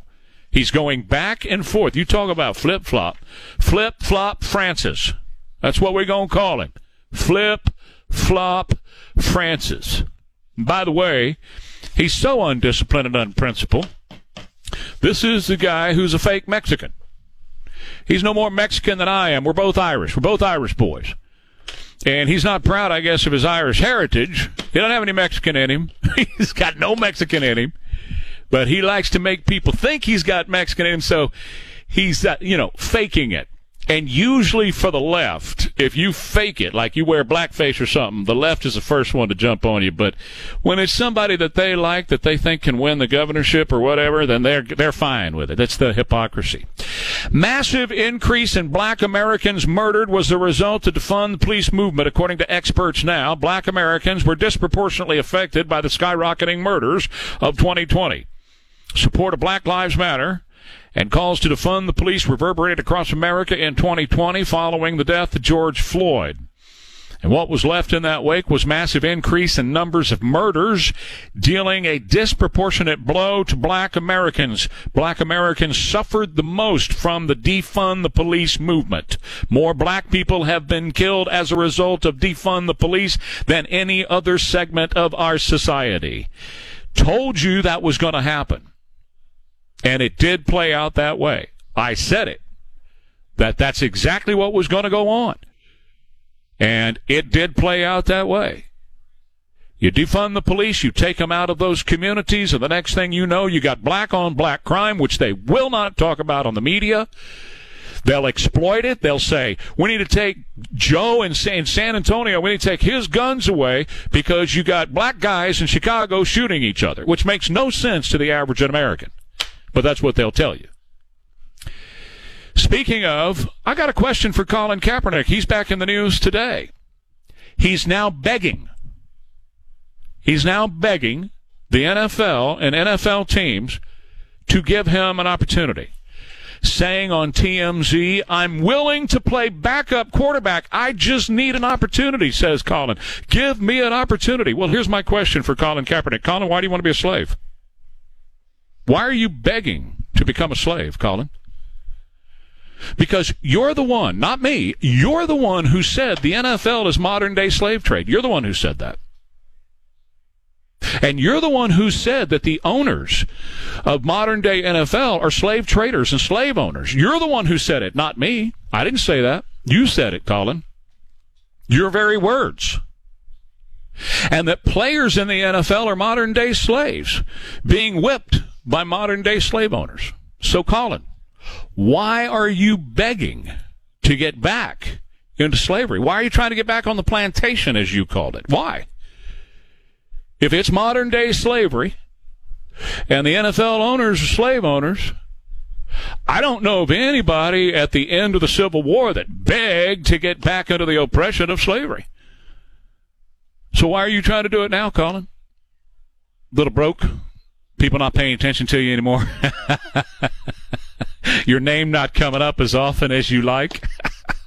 He's going back and forth. You talk about flip flop. Flip flop Francis. That's what we're going to call him. Flip flop Francis. By the way, he's so undisciplined and unprincipled. This is the guy who's a fake Mexican. He's no more Mexican than I am. We're both Irish. We're both Irish boys. And he's not proud, I guess, of his Irish heritage. He doesn't have any Mexican in him. (laughs) he's got no Mexican in him but he likes to make people think he's got Mexican in him, so he's, uh, you know, faking it. And usually for the left, if you fake it, like you wear blackface or something, the left is the first one to jump on you. But when it's somebody that they like, that they think can win the governorship or whatever, then they're, they're fine with it. That's the hypocrisy. Massive increase in black Americans murdered was the result of defund the police movement. According to experts now, black Americans were disproportionately affected by the skyrocketing murders of 2020. Support of Black Lives Matter and calls to defund the police reverberated across America in 2020 following the death of George Floyd. And what was left in that wake was massive increase in numbers of murders, dealing a disproportionate blow to black Americans. Black Americans suffered the most from the defund the police movement. More black people have been killed as a result of defund the police than any other segment of our society. Told you that was going to happen. And it did play out that way. I said it. That that's exactly what was going to go on. And it did play out that way. You defund the police, you take them out of those communities, and the next thing you know, you got black on black crime, which they will not talk about on the media. They'll exploit it. They'll say, we need to take Joe in San, Antonio, we need to take his guns away because you got black guys in Chicago shooting each other, which makes no sense to the average American. But that's what they'll tell you. Speaking of, I got a question for Colin Kaepernick. He's back in the news today. He's now begging. He's now begging the NFL and NFL teams to give him an opportunity saying on TMZ, I'm willing to play backup quarterback. I just need an opportunity, says Colin. Give me an opportunity. Well, here's my question for Colin Kaepernick. Colin, why do you want to be a slave? Why are you begging to become a slave, Colin? Because you're the one, not me, you're the one who said the NFL is modern day slave trade. You're the one who said that. And you're the one who said that the owners of modern day NFL are slave traders and slave owners. You're the one who said it, not me. I didn't say that. You said it, Colin. Your very words. And that players in the NFL are modern day slaves being whipped by modern day slave owners. So, Colin, why are you begging to get back into slavery? Why are you trying to get back on the plantation, as you called it? Why? If it's modern day slavery and the NFL owners are slave owners, I don't know of anybody at the end of the Civil War that begged to get back into the oppression of slavery. So why are you trying to do it now, Colin? Little broke? People not paying attention to you anymore? (laughs) Your name not coming up as often as you like?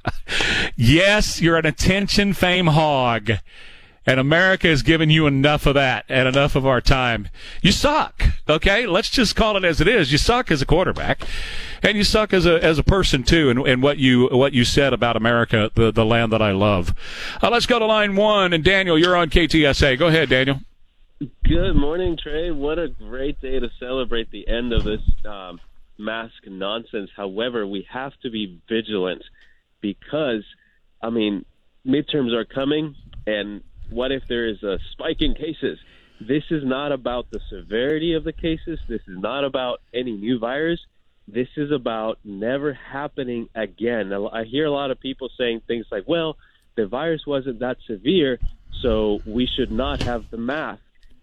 (laughs) yes, you're an attention fame hog. And America has given you enough of that and enough of our time. You suck. Okay. Let's just call it as it is. You suck as a quarterback and you suck as a, as a person too. And, and what you, what you said about America, the, the land that I love. Uh, let's go to line one and Daniel, you're on KTSA. Go ahead, Daniel. Good morning, Trey. What a great day to celebrate the end of this um, mask nonsense. However, we have to be vigilant because, I mean, midterms are coming and what if there is a spike in cases? This is not about the severity of the cases. This is not about any new virus. This is about never happening again. I hear a lot of people saying things like, well, the virus wasn't that severe, so we should not have the mask.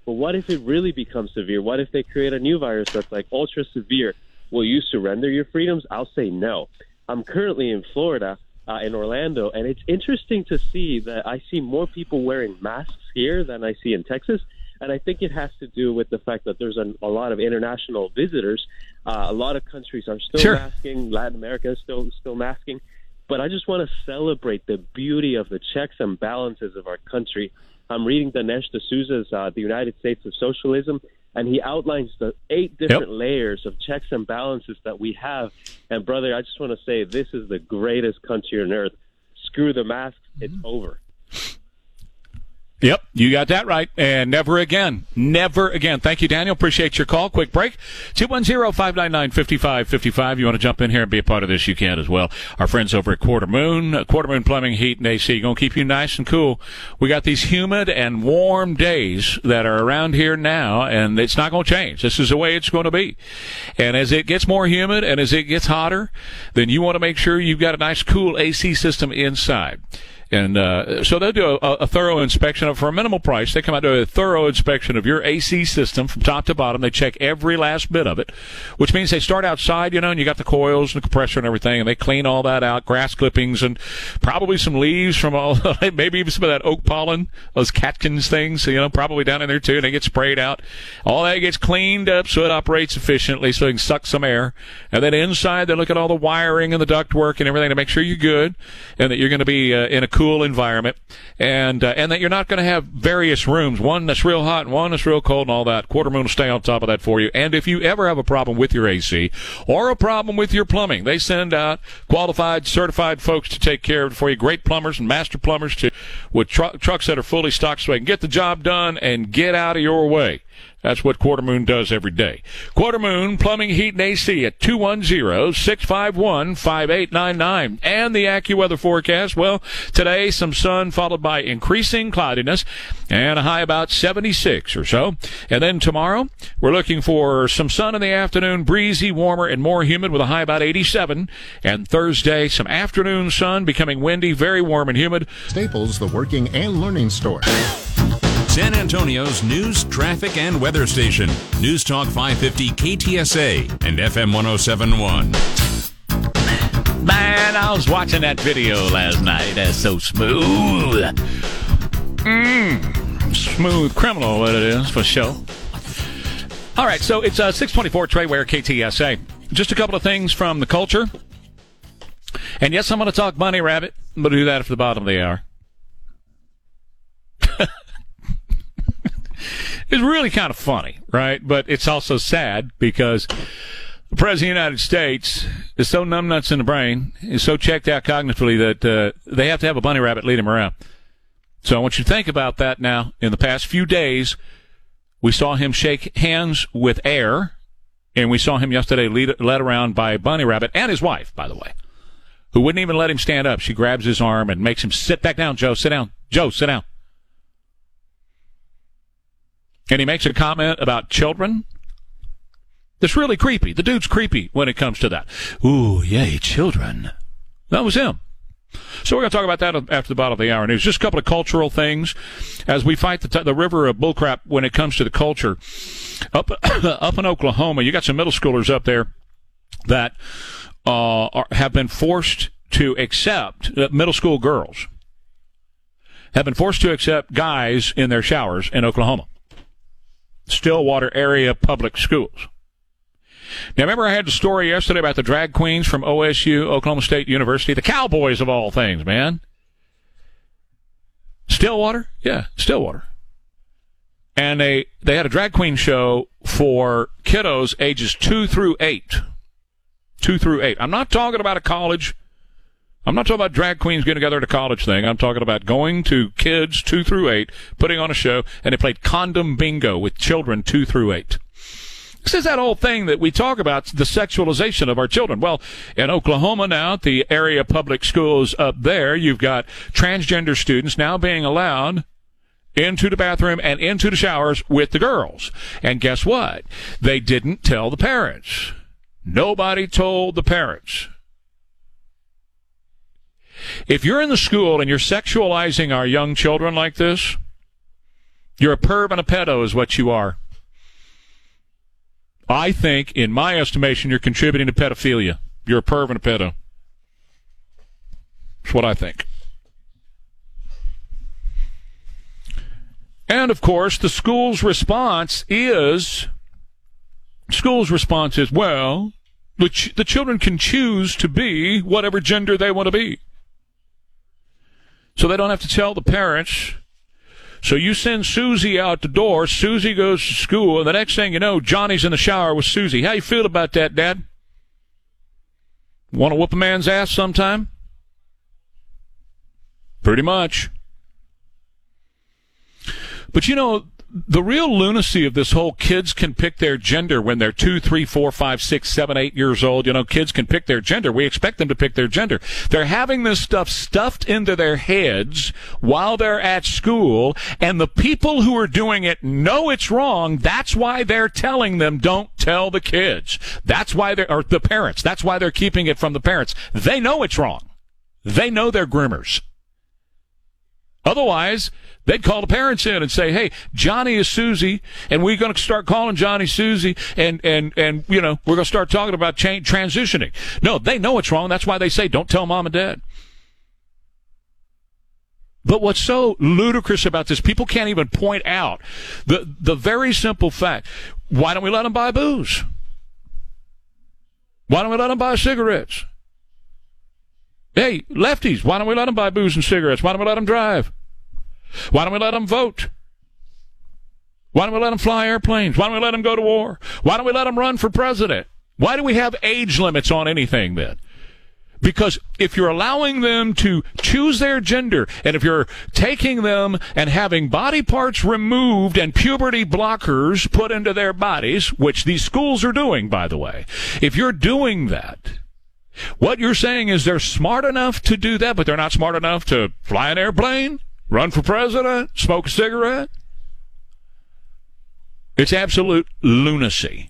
But what if it really becomes severe? What if they create a new virus that's like ultra severe? Will you surrender your freedoms? I'll say no. I'm currently in Florida uh, in Orlando, and it's interesting to see that I see more people wearing masks here than I see in Texas. And I think it has to do with the fact that there's a, a lot of international visitors. Uh, a lot of countries are still sure. masking. Latin America is still still masking. But I just want to celebrate the beauty of the checks and balances of our country. I'm reading Dinesh D'Souza's uh, "The United States of Socialism," and he outlines the eight different yep. layers of checks and balances that we have. And brother, I just want to say this is the greatest country on earth. Screw the masks; it's mm-hmm. over. Yep, you got that right. And never again. Never again. Thank you, Daniel. Appreciate your call. Quick break. 210-599-5555. You want to jump in here and be a part of this, you can as well. Our friends over at Quarter Moon, uh, Quarter Moon Plumbing, Heat, and AC. Going to keep you nice and cool. We got these humid and warm days that are around here now, and it's not going to change. This is the way it's going to be. And as it gets more humid and as it gets hotter, then you want to make sure you've got a nice cool AC system inside. And uh, so they'll do a, a, thorough inspection for a minimal price. They come out to a thorough inspection of your AC system from top to bottom. They check every last bit of it, which means they start outside, you know, and you got the coils and the compressor and everything, and they clean all that out, grass clippings and probably some leaves from all, (laughs) maybe even some of that oak pollen, those catkins things, you know, probably down in there too. And they get sprayed out. All that gets cleaned up so it operates efficiently, so it can suck some air. And then inside, they look at all the wiring and the ductwork and everything to make sure you're good and that you're going to be uh, in a cool environment, and uh, and that you're not going to have various rooms, one that's real hot and one that's real cold, and all that. Quarter Moon will stay on top of that for you. And if you ever have a problem with your AC or a problem with your plumbing, they send out qualified, certified folks to take care of it for you. Great plumbers and master plumbers to with tr- trucks that are fully stocked, so they can get the job done and get out of your way. That's what Quarter Moon does every day. Quarter Moon Plumbing, Heat, and AC at 210-651-5899. And the AccuWeather forecast, well, today some sun followed by increasing cloudiness and a high about 76 or so. And then tomorrow, we're looking for some sun in the afternoon, breezy, warmer, and more humid with a high about 87. And Thursday, some afternoon sun becoming windy, very warm and humid. Staples, the working and learning store. San Antonio's news, traffic, and weather station. News Talk 550 KTSA and FM 1071. Man, I was watching that video last night. That's so smooth. Mmm. Smooth criminal, what it is, for sure. All right, so it's uh, 624 Trey Ware, KTSA. Just a couple of things from the culture. And yes, I'm going to talk Bunny Rabbit, but do that at the bottom of the hour. It's really kind of funny, right? But it's also sad because the President of the United States is so numbnuts in the brain, is so checked out cognitively that uh, they have to have a bunny rabbit lead him around. So I want you to think about that now. In the past few days, we saw him shake hands with air, and we saw him yesterday lead, led around by bunny rabbit and his wife, by the way, who wouldn't even let him stand up. She grabs his arm and makes him sit back down. Joe, sit down. Joe, sit down. And he makes a comment about children. That's really creepy. The dude's creepy when it comes to that. Ooh, yay, children. That was him. So we're going to talk about that after the bottom of the hour news. Just a couple of cultural things as we fight the, t- the river of bullcrap when it comes to the culture. Up (coughs) up in Oklahoma, you got some middle schoolers up there that uh, are, have been forced to accept uh, middle school girls have been forced to accept guys in their showers in Oklahoma. Stillwater area public schools. Now, remember I had the story yesterday about the drag queens from OSU, Oklahoma State University, the Cowboys of all things, man. Stillwater? Yeah, Stillwater. And they, they had a drag queen show for kiddos ages two through eight. Two through eight. I'm not talking about a college. I'm not talking about drag queens getting together at a college thing. I'm talking about going to kids two through eight, putting on a show, and they played condom bingo with children two through eight. This is that old thing that we talk about, the sexualization of our children. Well, in Oklahoma now, the area public schools up there, you've got transgender students now being allowed into the bathroom and into the showers with the girls. And guess what? They didn't tell the parents. Nobody told the parents. If you're in the school and you're sexualizing our young children like this, you're a perv and a pedo is what you are. I think, in my estimation, you're contributing to pedophilia. You're a perv and a pedo. That's what I think. And of course, the school's response is school's response is, well, the, ch- the children can choose to be whatever gender they want to be. So they don't have to tell the parents. So you send Susie out the door. Susie goes to school, and the next thing you know, Johnny's in the shower with Susie. How you feel about that, Dad? Want to whoop a man's ass sometime? Pretty much. But you know, the real lunacy of this whole kids can pick their gender when they're two, three, four, five, six, seven, eight years old. You know, kids can pick their gender. We expect them to pick their gender. They're having this stuff stuffed into their heads while they're at school, and the people who are doing it know it's wrong. That's why they're telling them don't tell the kids. That's why they're, or the parents. That's why they're keeping it from the parents. They know it's wrong. They know they're groomers. Otherwise, they'd call the parents in and say, "Hey, Johnny is Susie, and we're going to start calling Johnny Susie, and and and you know we're going to start talking about change, transitioning." No, they know it's wrong. That's why they say, "Don't tell mom and dad." But what's so ludicrous about this, people can't even point out the the very simple fact. Why don't we let them buy booze? Why don't we let them buy cigarettes? Hey, lefties, why don't we let them buy booze and cigarettes? Why don't we let them drive? Why don't we let them vote? Why don't we let them fly airplanes? Why don't we let them go to war? Why don't we let them run for president? Why do we have age limits on anything then? Because if you're allowing them to choose their gender, and if you're taking them and having body parts removed and puberty blockers put into their bodies, which these schools are doing, by the way, if you're doing that, what you're saying is they're smart enough to do that, but they're not smart enough to fly an airplane, run for president, smoke a cigarette. It's absolute lunacy.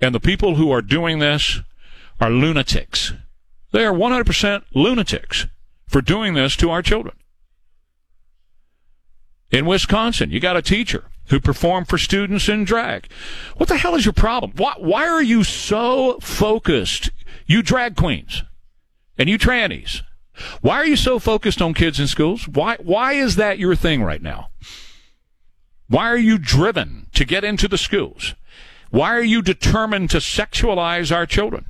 And the people who are doing this are lunatics. They are 100% lunatics for doing this to our children. In Wisconsin, you got a teacher who performed for students in drag. What the hell is your problem? Why, why are you so focused, you drag queens and you trannies? Why are you so focused on kids in schools? Why, why is that your thing right now? Why are you driven to get into the schools? Why are you determined to sexualize our children?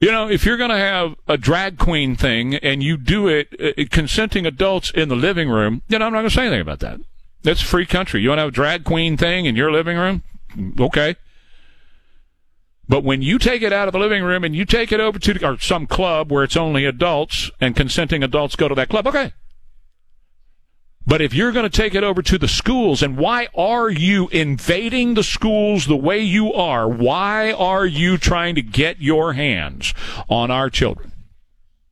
You know, if you're going to have a drag queen thing and you do it uh, consenting adults in the living room, you know, I'm not going to say anything about that. That's free country. You want to have a drag queen thing in your living room? Okay. But when you take it out of the living room and you take it over to or some club where it's only adults and consenting adults go to that club, okay. But if you're going to take it over to the schools, and why are you invading the schools the way you are? Why are you trying to get your hands on our children?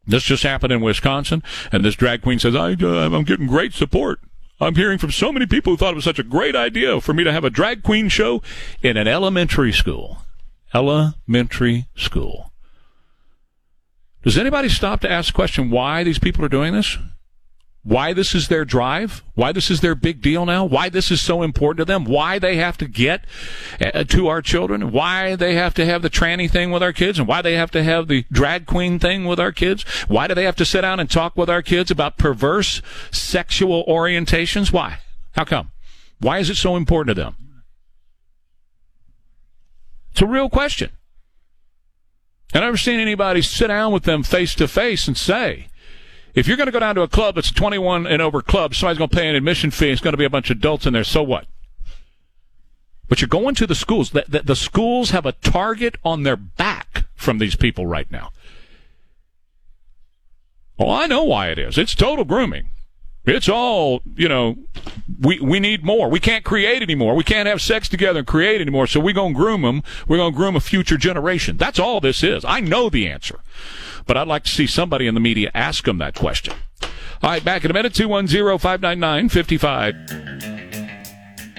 This just happened in Wisconsin, and this drag queen says, I, uh, I'm getting great support. I'm hearing from so many people who thought it was such a great idea for me to have a drag queen show in an elementary school. Elementary school. Does anybody stop to ask the question why these people are doing this? why this is their drive, why this is their big deal now, why this is so important to them, why they have to get uh, to our children, why they have to have the tranny thing with our kids, and why they have to have the drag queen thing with our kids. Why do they have to sit down and talk with our kids about perverse sexual orientations? Why? How come? Why is it so important to them? It's a real question. I've never seen anybody sit down with them face to face and say, if you're going to go down to a club that's a 21 and over club, somebody's going to pay an admission fee. It's going to be a bunch of adults in there. So what? But you're going to the schools. The, the, the schools have a target on their back from these people right now. Well, I know why it is. It's total grooming. It's all, you know, we, we need more. We can't create anymore. We can't have sex together and create anymore. So we're going to groom them. We're going to groom a future generation. That's all this is. I know the answer but I'd like to see somebody in the media ask them that question. All right, back in a minute, 210 599 55.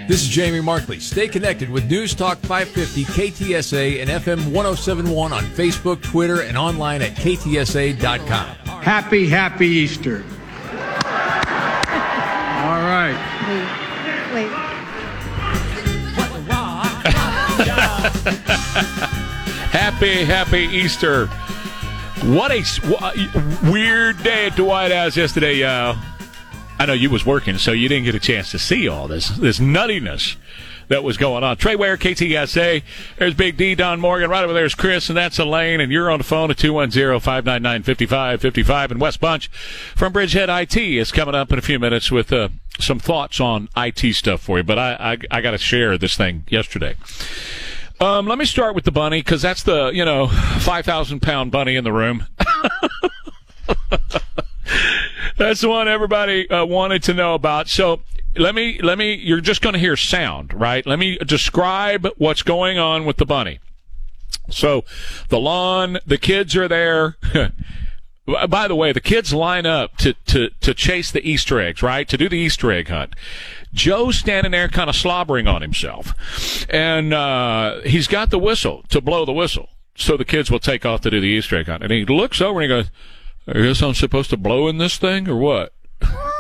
This is Jamie Markley. Stay connected with News Talk 550, KTSA, and FM 1071 on Facebook, Twitter, and online at ktsa.com. Happy, happy Easter. All right. Wait. Wait. (laughs) happy, happy Easter. What a uh, weird day at the White House yesterday, y'all. I know you was working, so you didn't get a chance to see all this this nuttiness that was going on. Trey Ware, KTSA. There's Big D, Don Morgan. Right over there's Chris, and that's Elaine. And you're on the phone at 210-599-5555. And West Bunch from Bridgehead IT is coming up in a few minutes with uh, some thoughts on IT stuff for you. But I, I, I got to share this thing yesterday. Um, let me start with the bunny because that's the you know five thousand pound bunny in the room. (laughs) that's the one everybody uh, wanted to know about. So let me let me. You're just going to hear sound, right? Let me describe what's going on with the bunny. So the lawn, the kids are there. (laughs) By the way, the kids line up to, to, to chase the Easter eggs, right? To do the Easter egg hunt. Joe's standing there kind of slobbering on himself. And uh, he's got the whistle to blow the whistle. So the kids will take off to do the Easter egg hunt. And he looks over and he goes, I guess I'm supposed to blow in this thing or what? (laughs)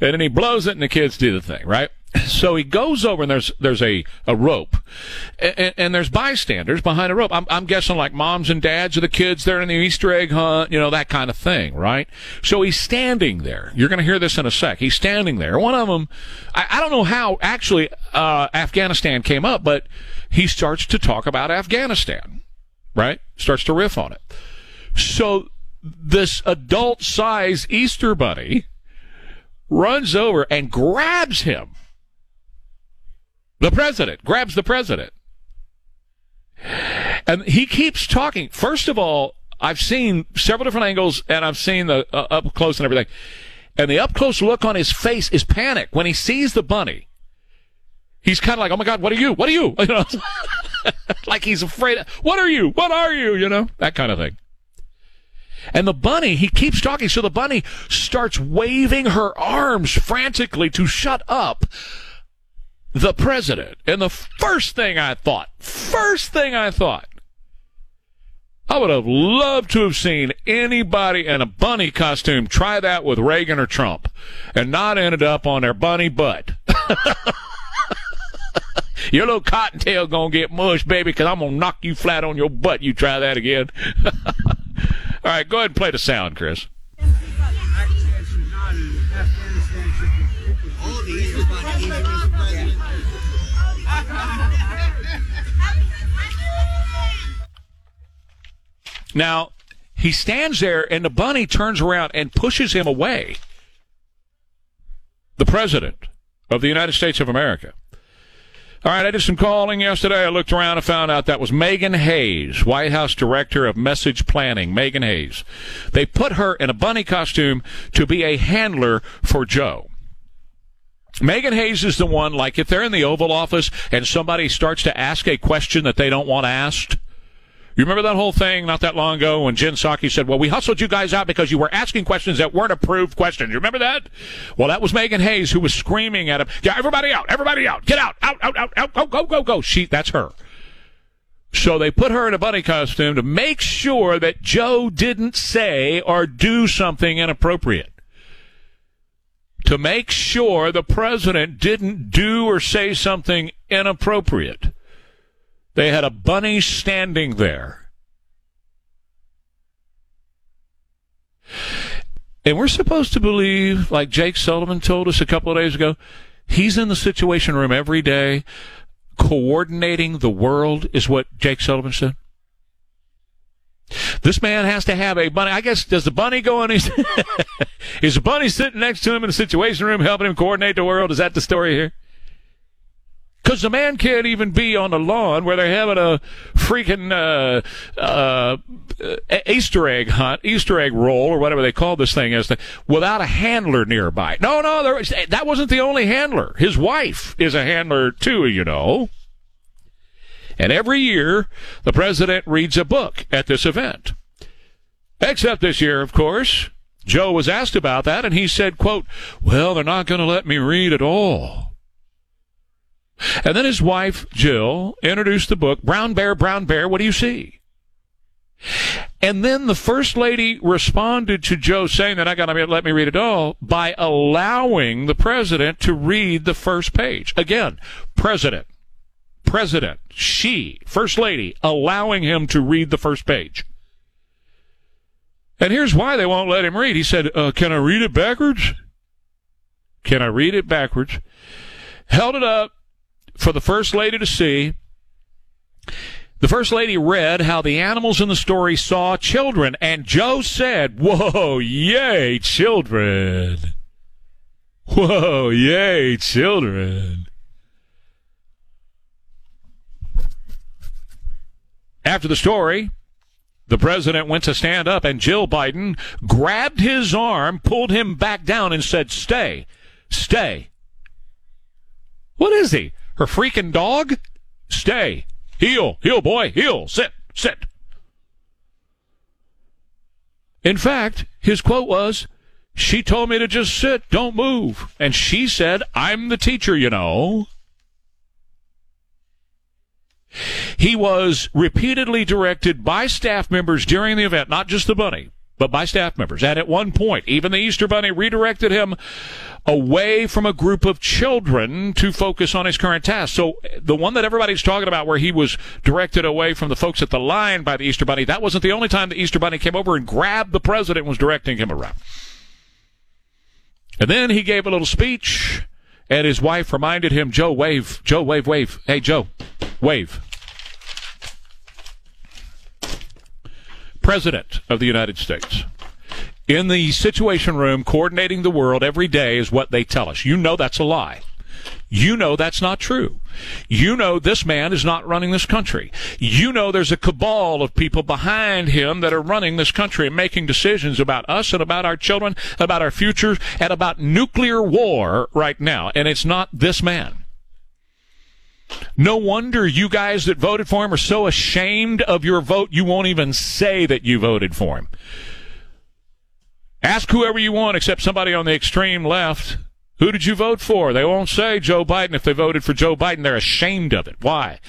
and then he blows it and the kids do the thing, right? So he goes over and there's there's a, a rope, and, and there's bystanders behind a rope. I'm, I'm guessing like moms and dads of the kids. They're in the Easter egg hunt, you know that kind of thing, right? So he's standing there. You're going to hear this in a sec. He's standing there. One of them, I, I don't know how actually uh, Afghanistan came up, but he starts to talk about Afghanistan, right? Starts to riff on it. So this adult size Easter bunny runs over and grabs him the president grabs the president And he keeps talking. First of all, I've seen several different angles and I've seen the uh, up close and everything. And the up close look on his face is panic when he sees the bunny. He's kind of like, "Oh my god, what are you? What are you?" (laughs) you know? (laughs) like he's afraid. What are you? What are you? You know, that kind of thing. And the bunny, he keeps talking, so the bunny starts waving her arms frantically to shut up the president. And the first thing I thought, first thing I thought, I would have loved to have seen anybody in a bunny costume try that with Reagan or Trump and not ended up on their bunny butt. (laughs) your little cottontail gonna get mush, baby, because I'm gonna knock you flat on your butt. You try that again. (laughs) All right, go ahead and play the sound, Chris. Now, he stands there, and the bunny turns around and pushes him away. The President of the United States of America. All right, I did some calling yesterday. I looked around and found out that was Meghan Hays, White House Director of Message Planning. Meghan Hays. They put her in a bunny costume to be a handler for Joe. Meghan Hays is the one, like if they're in the Oval Office and somebody starts to ask a question that they don't want asked, you remember that whole thing not that long ago when Jen Psaki said, well, we hustled you guys out because you were asking questions that weren't approved questions. You remember that? Well, that was Meghan Hays who was screaming at him, yeah, everybody out, everybody out, get out, out, out, out, out, go, go, go, go. She, that's her. So they put her in a bunny costume to make sure that Joe didn't say or do something inappropriate. To make sure the president didn't do or say something inappropriate. They had a bunny standing there. And we're supposed to believe, like Jake Sullivan told us a couple of days ago, he's in the situation room every day, coordinating the world, is what Jake Sullivan said. This man has to have a bunny. I guess does the bunny go on? His, (laughs) is the bunny sitting next to him in the situation room, helping him coordinate the world? Is that the story here? Because the man can't even be on the lawn where they're having a freaking uh, uh, Easter egg hunt, Easter egg roll, or whatever they call this thing is, without a handler nearby. No, no, there was, that wasn't the only handler. His wife is a handler too, you know. And every year, the president reads a book at this event. Except this year, of course. Joe was asked about that, and he said, quote, well, they're not going to let me read at all. And then his wife, Jill, introduced the book, Brown Bear, Brown Bear, What Do You See? And then the first lady responded to Joe saying that I got to let me read it all by allowing the president to read the first page. Again, president, president, she, first lady, allowing him to read the first page. And here's why they won't let him read. He said, uh, Can I read it backwards? Can I read it backwards? Held it up for the First Lady to see. The First Lady read how the animals in the story saw children, and Joe said, Whoa, yay, children. Whoa, yay, children. After the story, the president went to stand up, and Jill Biden grabbed his arm, pulled him back down, and said, Stay, stay. What is he? Her freaking dog? Stay. Heel. Heel, boy. Heel. Sit. Sit. In fact, his quote was, She told me to just sit, don't move. And she said, I'm the teacher, you know. He was repeatedly directed by staff members during the event, not just the bunny, but by staff members. And at one point, even the Easter Bunny redirected him away from a group of children to focus on his current task. So the one that everybody's talking about where he was directed away from the folks at the line by the Easter Bunny, that wasn't the only time the Easter Bunny came over and grabbed the president and was directing him around. And then he gave a little speech and his wife reminded him, Joe, wave, Joe, wave, wave. Hey, Joe, wave. President of the United States in the Situation Room coordinating the world every day is what they tell us. You know that's a lie. You know that's not true. You know this man is not running this country. You know there's a cabal of people behind him that are running this country and making decisions about us and about our children, about our future, and about nuclear war right now. And it's not this man. No wonder you guys that voted for him are so ashamed of your vote you won't even say that you voted for him. Ask whoever you want except somebody on the extreme left. Who did you vote for? They won't say Joe Biden. If they voted for Joe Biden, they're ashamed of it. Why?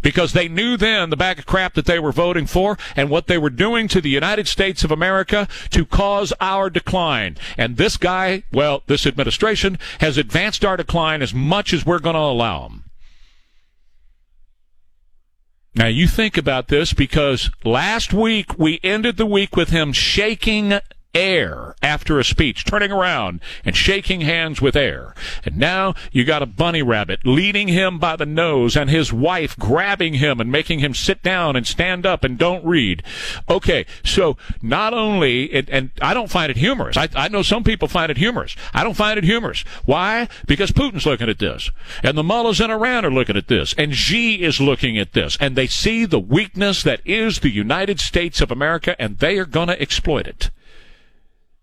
Because they knew then the bag of crap that they were voting for and what they were doing to the United States of America to cause our decline. And this guy, well, this administration has advanced our decline as much as we're going to allow them. Now you think about this because last week we ended the week with him shaking air after a speech, turning around and shaking hands with air. And now you got a bunny rabbit leading him by the nose and his wife grabbing him and making him sit down and stand up and don't read. Okay, so not only, and, and I don't find it humorous. I, I know some people find it humorous. I don't find it humorous. Why? Because Putin's looking at this. And the mullahs in Iran are looking at this. And Xi is looking at this. And they see the weakness that is the United States of America and they are going to exploit it.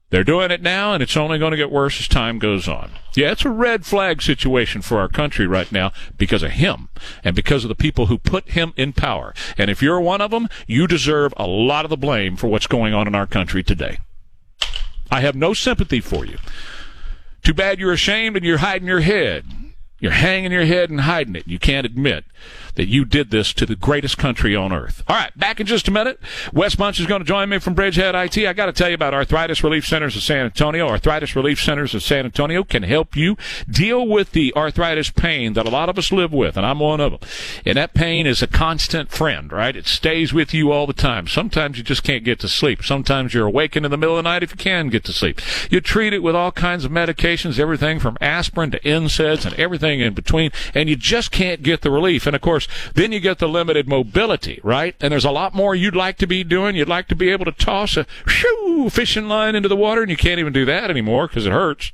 They're doing it now, and it's only going to get worse as time goes on. Yeah, it's a red flag situation for our country right now because of him and because of the people who put him in power. And if you're one of them, you deserve a lot of the blame for what's going on in our country today. I have no sympathy for you. Too bad you're ashamed and you're hiding your head. You're hanging your head and hiding it. You can't admit that you did this to the greatest country on earth. All right, back in just a minute. Wes Bunch is going to join me from Bridgehead IT. I got to tell you about Arthritis Relief Centers of San Antonio. Arthritis Relief Centers of San Antonio can help you deal with the arthritis pain that a lot of us live with, and I'm one of them. And that pain is a constant friend, right? It stays with you all the time. Sometimes you just can't get to sleep. Sometimes you're awakened in the middle of the night if you can get to sleep. You treat it with all kinds of medications, everything from aspirin to NSAIDs and everything in between, and you just can't get the relief. And of course, then you get the limited mobility, right? And there's a lot more you'd like to be doing. You'd like to be able to toss a shoo, fishing line into the water, and you can't even do that anymore because it hurts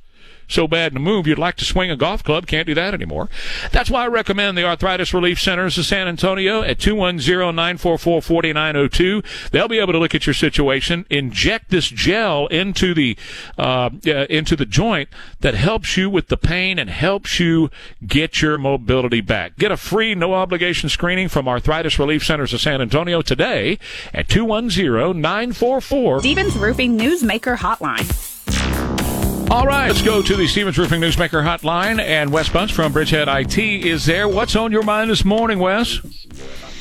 so bad in to move you'd like to swing a golf club. Can't do that anymore. That's why I recommend the Arthritis Relief Centers of San Antonio at 210-944-4902. They'll be able to look at your situation, inject this gel into the uh, into the joint that helps you with the pain and helps you get your mobility back. Get a free no obligation screening from Arthritis Relief Centers of San Antonio today at 210-944 Stevens Roofing Newsmaker Hotline. All right, let's go to the Stevens Roofing Newsmaker hotline, and Wes Bunch from Bridgehead IT is there. What's on your mind this morning, Wes?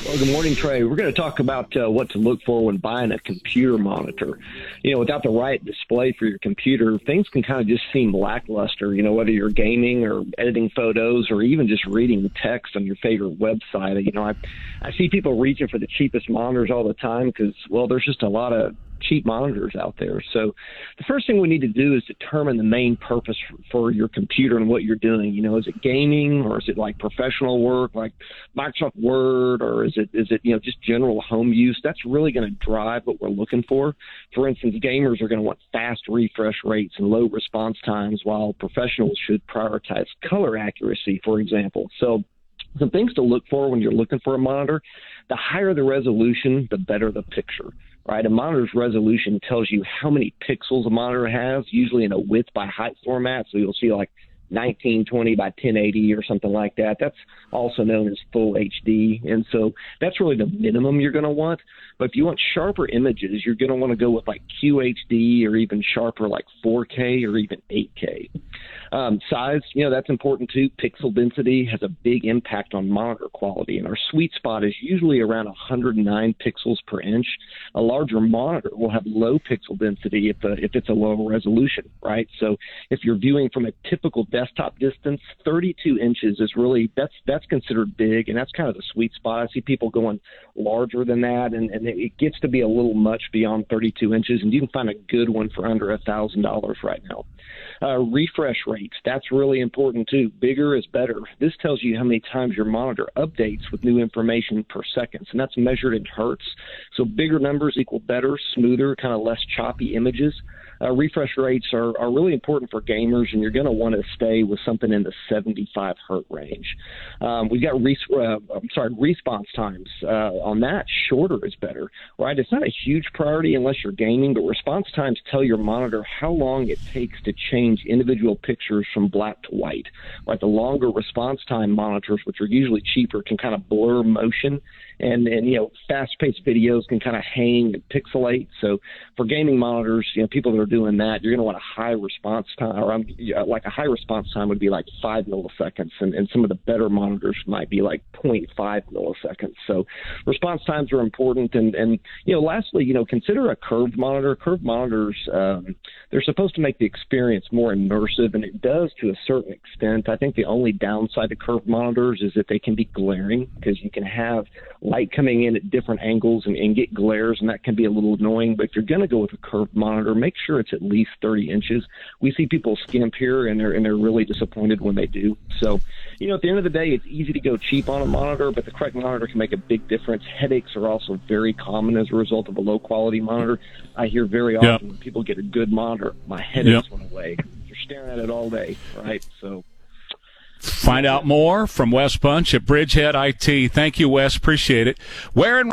Well, good morning, Trey. We're going to talk about uh, what to look for when buying a computer monitor. You know, without the right display for your computer, things can kind of just seem lackluster. You know, whether you're gaming or editing photos or even just reading text on your favorite website. You know, I I see people reaching for the cheapest monitors all the time because, well, there's just a lot of cheap monitors out there. So the first thing we need to do is determine the main purpose for, your computer and what you're doing. You know, is it gaming or is it like professional work like Microsoft Word or is it is it you know just general home use? That's really going to drive what we're looking for. For instance, gamers are going to want fast refresh rates and low response times, while professionals should prioritize color accuracy, for example. So some things to look for when you're looking for a monitor. The higher the resolution, the better the picture right? A monitor's resolution tells you how many pixels a monitor has, usually in a width by height format. So you'll see like 1920 by 1080 or something like that. That's also known as full HD. And so that's really the minimum you're going to want. But if you want sharper images, you're going to want to go with like QHD or even sharper like 4K or even 8K. Um, size, you know, that's important too. Pixel density has a big impact on monitor quality, and our sweet spot is usually around 109 pixels per inch. A larger monitor will have low pixel density if, uh, if it's a low resolution, right? So if you're viewing from a typical desktop distance, 32 inches is really that's that's considered big, and that's kind of the sweet spot. I see people going larger than that, and, and it gets to be a little much beyond 32 inches, and you can find a good one for under a thousand dollars right now. Uh, refresh rates, that's really important too. Bigger is better. This tells you how many times your monitor updates with new information per second, and that's measured in hertz. So bigger numbers equal better, smoother, kind of less choppy images. Uh, refresh rates are, are really important for gamers, and you're going to want to stay with something in the 75 hertz range. Um, we've got res- uh, I'm sorry response times uh, on that. Shorter is better, right? It's not a huge priority unless you're gaming, but response times tell your monitor how long it takes to change individual pictures from black to white. Right, the longer response time monitors, which are usually cheaper, can kind of blur motion and and you know fast paced videos can kind of hang and pixelate. So for gaming monitors, you know people that are doing that, you're going to want a high response time, or um, yeah, like a high response time would be like five milliseconds, and, and some of the better monitors might be like 0.5 milliseconds. So response times are important, and and you know lastly, you know consider a curved monitor. Curved monitors um, they're supposed to make the experience more immersive, and it does to a certain extent. I think the only downside to curved monitors is that they can be glaring because you can have light coming in at different angles and, and get glares, and that can be a little annoying. But if you're going to go with a curved monitor, make sure it's at least 30 inches. We see people skimp here, and they're and they're really disappointed when they do. So, you know, at the end of the day, it's easy to go cheap on a monitor, but the correct monitor can make a big difference. Headaches are also very common as a result of a low quality monitor. I hear very often Yep. when people get a good monitor, my headaches Yep. went away. You're staring at it all day, right? So. Find out more from Wes Bunch at Bridgehead IT. Thank you, Wes. Appreciate it. Where and